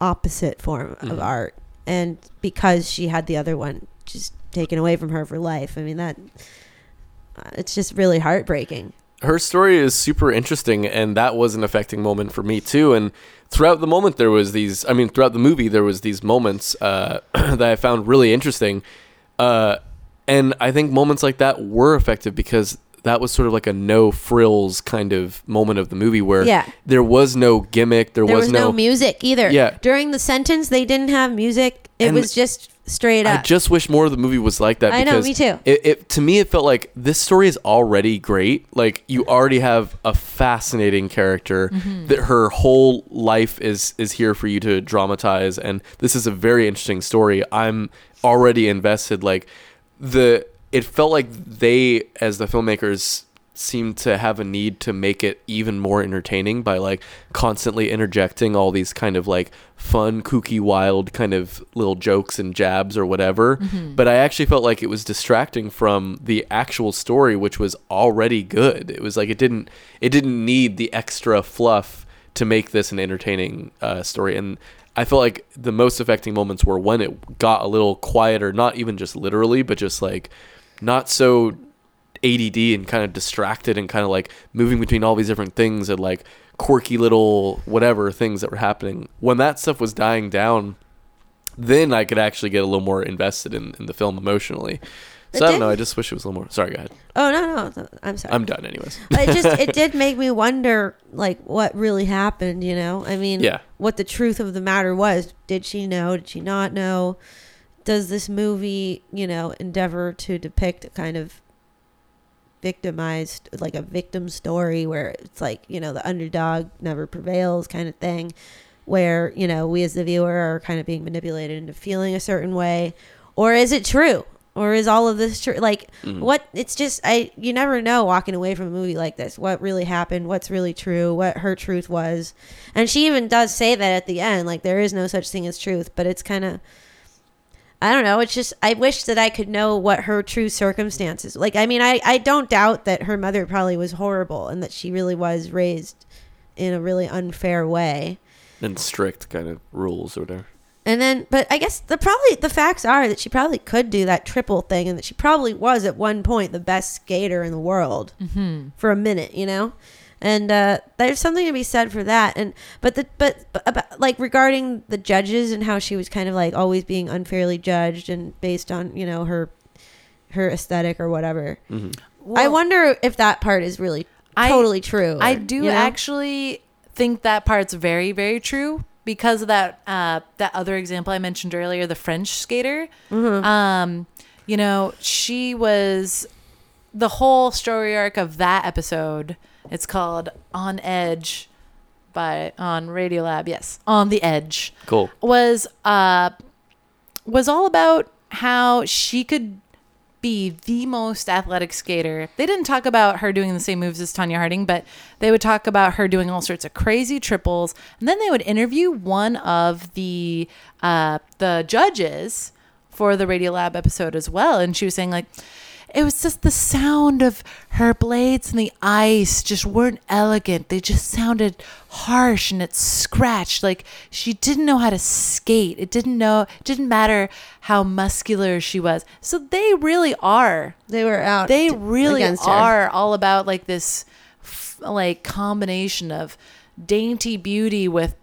opposite form of Mhm. art. And because she had the other one just taken away from her for life i mean that uh, it's just really heartbreaking. Her story is super interesting and that was an affecting moment for me too. And throughout the moment there was these i mean throughout the movie there was these moments uh, [clears throat] that i found really interesting. Uh, and i think moments like that were effective because that was sort of like a no frills kind of moment of the movie where Yeah. there was no gimmick there, there was, was no music either Yeah. during the sentence they didn't have music it And was just straight up. I just wish more of the movie was like that. I know, me too. It, it to me, it felt like this story is already great. Like you already have a fascinating character Mm-hmm. that her whole life is is here for you to dramatize, and this is a very interesting story. I'm already invested. Like the, it felt like they, as the filmmakers, seemed to have a need to make it even more entertaining by like constantly interjecting all these kind of like fun kooky wild kind of little jokes and jabs or whatever. But i actually felt like it was distracting from the actual story which was already good. It was like it didn't it didn't need the extra fluff to make this an entertaining uh, story. And i felt like the most affecting moments were when it got a little quieter not even just literally but just like not so ADD and kind of distracted and kind of like moving between all these different things and like quirky little whatever things that were happening. When that stuff was dying down, then I could actually get a little more invested in, in the film emotionally. So I don't did- know. I just wish it was a little more. Sorry, go ahead. oh no no i'm sorry I'm done, anyways. It just it did [laughs] make me wonder like what really happened you know i mean Yeah. what the truth of the matter was did she know did she not know does this movie you know endeavor to depict a kind of victimized like a victim story where it's like you know the underdog never prevails kind of thing where you know we as the viewer are kind of being manipulated into feeling a certain way or is it true or is all of this true? Like, Mm. what? It's just I. You never know walking away from a movie like this what really happened, what's really true, what her truth was, and she even does say that at the end. Like, there is no such thing as truth, but it's kind of. I don't know. It's just I wish that I could know what her true circumstances. Like I mean, I I don't doubt that her mother probably was horrible and that she really was raised in a really unfair way. and strict kind of rules or whatever. And then, but I guess the probably the facts are that she probably could do that triple thing, and that she probably was at one point the best skater in the world for a minute, you know. And uh, there's something to be said for that. And but the but, but about, like regarding the judges and how she was kind of like always being unfairly judged and based on you know her her aesthetic or whatever. I Well, wonder if that part is really I- totally true. I do you know? actually think that part's very, very true because of that uh, that other example I mentioned earlier, the French skater. Mm-hmm. Um, you know, she was the whole story arc of that episode. It's called On Edge by on Radiolab. Yes, On the Edge Cool. was uh was all about how she could be the most athletic skater. They didn't talk about her doing the same moves as Tonya Harding, but they would talk about her doing all sorts of crazy triples. And then they would interview one of the uh, the judges for the Radiolab episode as well, and she was saying like. It was just the sound of her blades in the ice just weren't elegant. They just sounded harsh and it scratched. Like she didn't know how to skate. It didn't know it didn't matter how muscular she was. So they really are. they were out. They really are all about like this f- like combination of dainty beauty with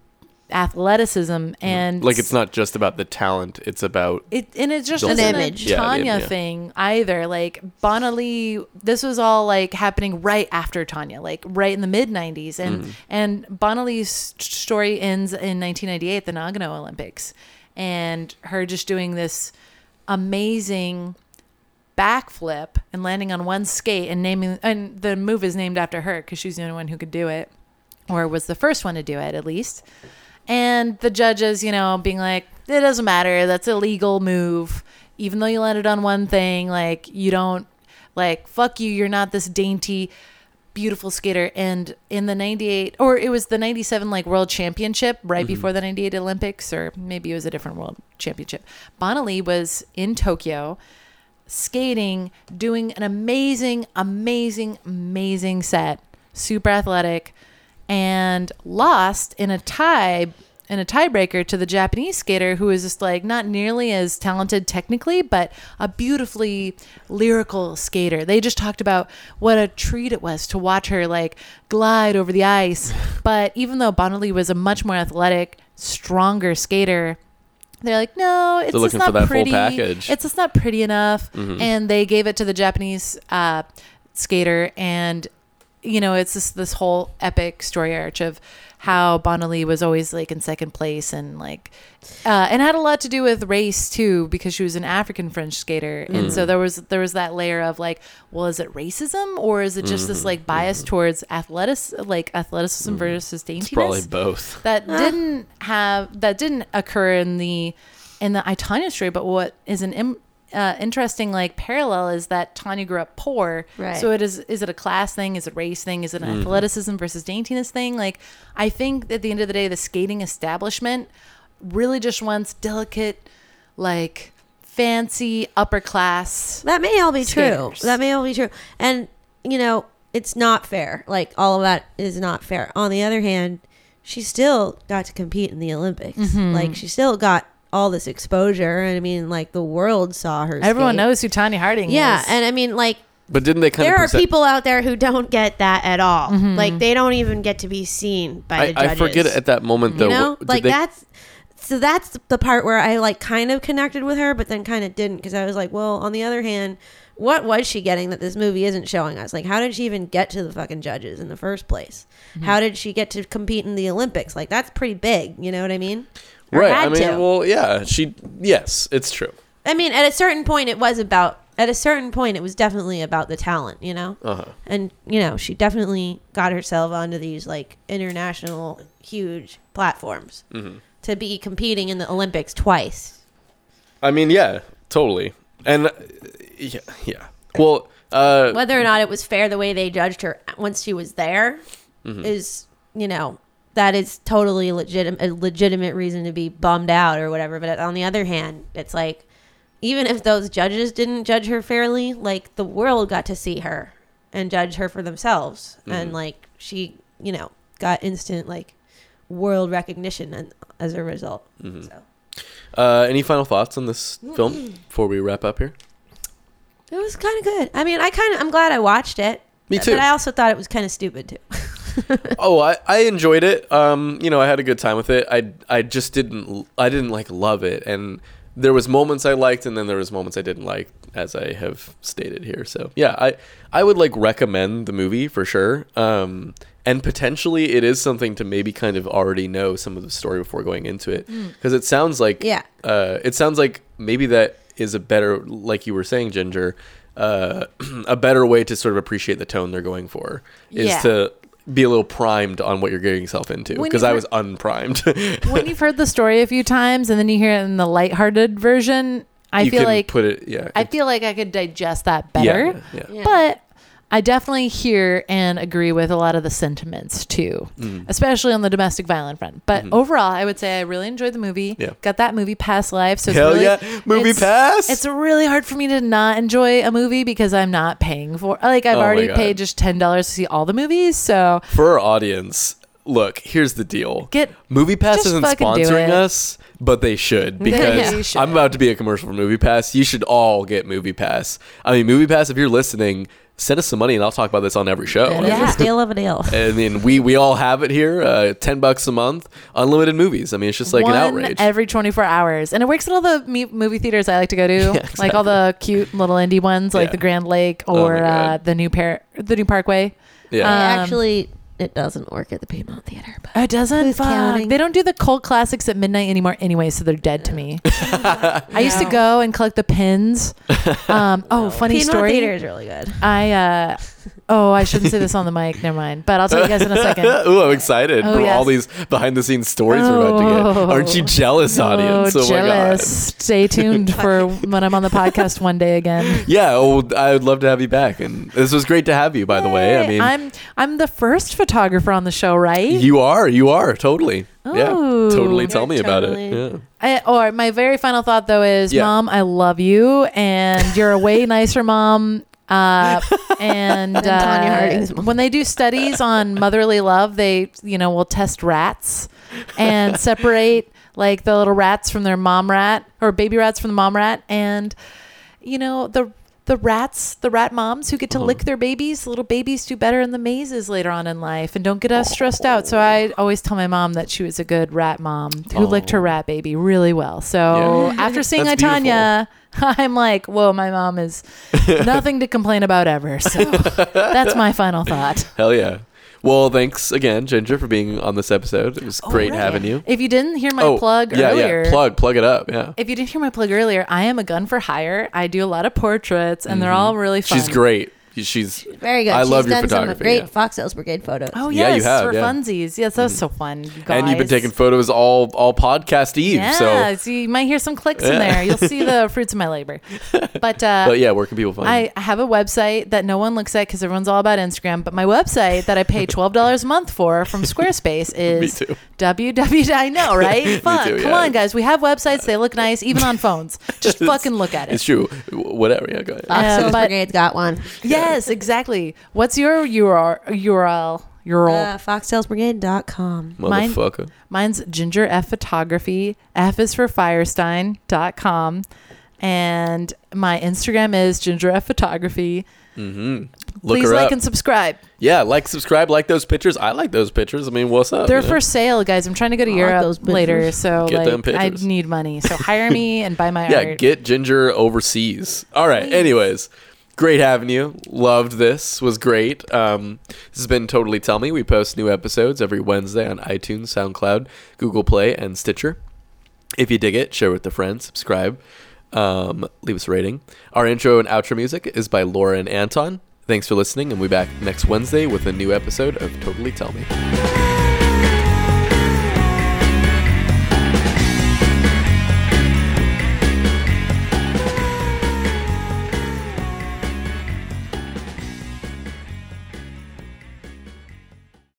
athleticism and Like it's not just about the talent; it's about it and it's just An isn't image. a Yeah, Tonya image, yeah. thing either. Like Bonaly, this was all like happening right after Tonya, like right in the mid '90s, and Mm-hmm. and Bonaly's story ends in 1998, the Nagano Olympics, and her just doing this amazing backflip and landing on one skate and naming and the move is named after her because she's the only one who could do it or was the first one to do it at least and the judges you know being like it doesn't matter. That's a legal move. Even though you landed on one thing like you don't like fuck you. You're not this dainty beautiful skater. And in the 98 or it was the 97 like world championship right mm-hmm. before the 98 olympics or maybe it was a different world championship. Bonaly was in tokyo skating, doing an amazing, amazing, amazing set, super athletic, and lost in a tie in a tiebreaker to the Japanese skater who is just like not nearly as talented technically, but a beautifully lyrical skater. They just talked about what a treat it was to watch her like glide over the ice. [laughs] But even though Bonaly was a much more athletic, stronger skater, they're like, no, it's just not for that full pretty. package. It's just not pretty enough. Mm-hmm. And they gave it to the Japanese uh, skater, and you know, it's just this whole epic story arch of how Bonaly was always like in second place, and like, uh, and had a lot to do with race too, because she was an African French skater, and Mm. so there was there was that layer of like, well, is it racism or is it just Mm-hmm. this like bias towards athletics, like athleticism versus daintiness? it's probably both. [laughs] that didn't have that didn't occur in the in the I, Tonya story. But what is an Im, uh, interesting like parallel is that Tonya grew up poor. Right. So it is is it a class thing? Is it race thing? Is it an athleticism versus daintiness thing? Like I think at the end of the day, the skating establishment really just wants delicate, like fancy upper class. That may all be true. That may all be true. And, you know, it's not fair. Like, all of that is not fair. On the other hand, she still got to compete in the Olympics. Mm-hmm. Like, she still got all this exposure. And I mean, like, the world saw her. Everyone skate. knows who Tonya Harding Yeah. is. Yeah, and I mean, like, But didn't they kind there of are present- people out there who don't get that at all. Mm-hmm. Like, they don't even get to be seen by I, the judges. I judges. forget at that moment though. you know, what- like they- that's so that's the part where I like kind of connected with her, but then kind of didn't because I was like, well, on the other hand, what was she getting that this movie isn't showing us? Like, how did she even get to the fucking judges in the first place? Mm-hmm. How did she get to compete in the Olympics? Like, that's pretty big. You know what I mean? Right. I mean, to. well, yeah. She. Yes, it's true. I mean, at a certain point, it was about. At a certain point, it was definitely about the talent. You know. Uh huh. and you know she definitely got herself onto these like international huge platforms Mm-hmm. to be competing in the olympics twice I mean, yeah, totally. And uh, yeah, yeah. Well, uh, Whether or not it was fair the way they judged her once she was there Mm-hmm. is, you know, that is totally legitimate a legitimate reason to be bummed out or whatever. But on the other hand, it's like even if those judges didn't judge her fairly, like the world got to see her and judge her for themselves, Mm-hmm. and like she, you know, got instant like world recognition and, as a result. Mm-hmm. So uh, any final thoughts on this film before we wrap up here? it was kind of good. I mean, I kind of I'm glad I watched it. Me too. But I also thought it was kind of stupid too. [laughs] [laughs] oh, I, I enjoyed it. Um, you know, I had a good time with it. I I just didn't I didn't like love it, and there was moments I liked, and then there was moments I didn't like, as I have stated here. So yeah, I I would like recommend the movie for sure. Um, and potentially it is something to maybe kind of already know some of the story before going into it, because it sounds like Yeah. uh, it sounds like maybe that is a better, like you were saying, Ginger, uh, [clears throat] a better way to sort of appreciate the tone they're going for is Yeah. to be a little primed on what you're getting yourself into because I was unprimed. [laughs] when you've heard the story a few times and then you hear it in the lighthearted version, I you feel can like put it, yeah. I feel like I could digest that better. Yeah, yeah, yeah. Yeah. But I definitely hear and agree with a lot of the sentiments too, Mm. especially on the domestic violent front. But overall, I would say I really enjoyed the movie. Mm-hmm. Yeah. Got that movie pass live. So it's Hell really, yeah. Movie it's- pass? It's really hard for me to not enjoy a movie because I'm not paying for. Like I've Oh already paid just ten dollars to see all the movies. So For our audience, look, here's the deal. Get- Movie Pass isn't sponsoring us, but they should [laughs] because [laughs] should. I'm about to be a commercial for Movie Pass. You should all get Movie Pass. I mean, Movie Pass, if you're listening, send us some money and I'll talk about this on every show. That is Yeah. a steal of a deal. [laughs] I mean, we we all have it here. Uh, Ten bucks a month, unlimited movies. I mean, it's just like one an outrage. every 24 hours, and it works at all the me- movie theaters I like to go to, [laughs] Yeah, like all the cute little indie ones, like Yeah. the Grand Lake Oh or my uh, the new par- the new Parkway. yeah, Um, Actually, it doesn't work at the Piedmont Theater. But it doesn't. Who's Fuck. counting? They don't do the cult classics at midnight anymore anyway, so they're dead to me. [laughs] I used to go and collect the pins. Um, oh, [laughs] funny Piedmont story. Theater is really good. I uh, oh, I shouldn't say this on the mic. Never mind. But I'll tell you guys in a second. [laughs] Ooh, I'm excited Oh, for all these behind the scenes stories we're about to Oh. get. Aren't you jealous, oh, audience? Oh, Oh, jealous. Stay tuned for when I'm on the podcast one day again. [laughs] Yeah, oh, I would love to have you back. And this was great to have you, by the way. I mean, I'm I'm the first photographer on the show, right? you are, you are totally. yeah, oh, totally. Tell me about it. Yeah. I, or my very final thought though is, Yeah. Mom, I love you, and you're a way [laughs] nicer mom. Uh, [laughs] and uh, when they do studies on motherly love, they you know will test rats and separate like the little rats from their mom rat or baby rats from the mom rat, and you know the the rats, the rat moms who get to uh-huh. lick their babies, little babies do better in the mazes later on in life and don't get us stressed out. So I always tell my mom that she was a good rat mom who licked her oh. rat baby really well. So Yeah. after seeing I That's Tonya, [laughs] I'm like, whoa, my mom is [laughs] nothing to complain about ever. So [laughs] that's my final thought. Hell yeah. Well, thanks again, Ginger, for being on this episode. It was great right. having you. If you didn't hear my oh, plug yeah, earlier, yeah. Plug, plug it up. Yeah. if you didn't hear my plug earlier, I am a gun for hire. I do a lot of portraits, and they're all really fun. Mm-hmm. She's great. She's Very good. I She's love your done photography, some great yeah. Foxtails Brigade photos. Oh Yeah, yes, you have, for yeah. funsies. Yes, that was so fun. You guys. and you've been taking photos all all podcast eve. Yeah, So, so you might hear some clicks in there. You'll see the [laughs] fruits of my labor. But uh, but yeah, where can people find? you? I have a website that no one looks at because everyone's all about Instagram. But my website that I pay twelve dollars a month for from Squarespace [laughs] is too. www. I know, [laughs] right? Fun. too, Come yeah. on, guys. We have websites. They look nice, even on phones. Just fucking look at it. It's true. Whatever. Yeah, go ahead. Foxtails but- Brigade's got one. Yes, exactly. What's your URL? URL. URL. Uh, FoxtailsBrigade.com. mine- Motherfucker. Mine's Ginger F Photography. F is for Firestein.com. And my Instagram is Ginger F Photography. Mm-hmm. Look Please like up. and subscribe. yeah, like, subscribe, like those pictures. I like those pictures. I mean, what's up? They're you know? for sale, guys. I'm trying to go to I like Europe those later, so Get them like I need money. So hire me and buy my [laughs] yeah, art. get Ginger overseas. All right. Please. Anyways, great having you. Loved this. Was great. Um, this has been totally tell me. We post new episodes every Wednesday on iTunes, SoundCloud, Google Play, and Stitcher. If you dig it, share with a friend, subscribe, um, leave us a rating. Our intro and outro music is by Laura and Anton. Thanks for listening, and we'll be back next Wednesday with a new episode of Totally Tell Me.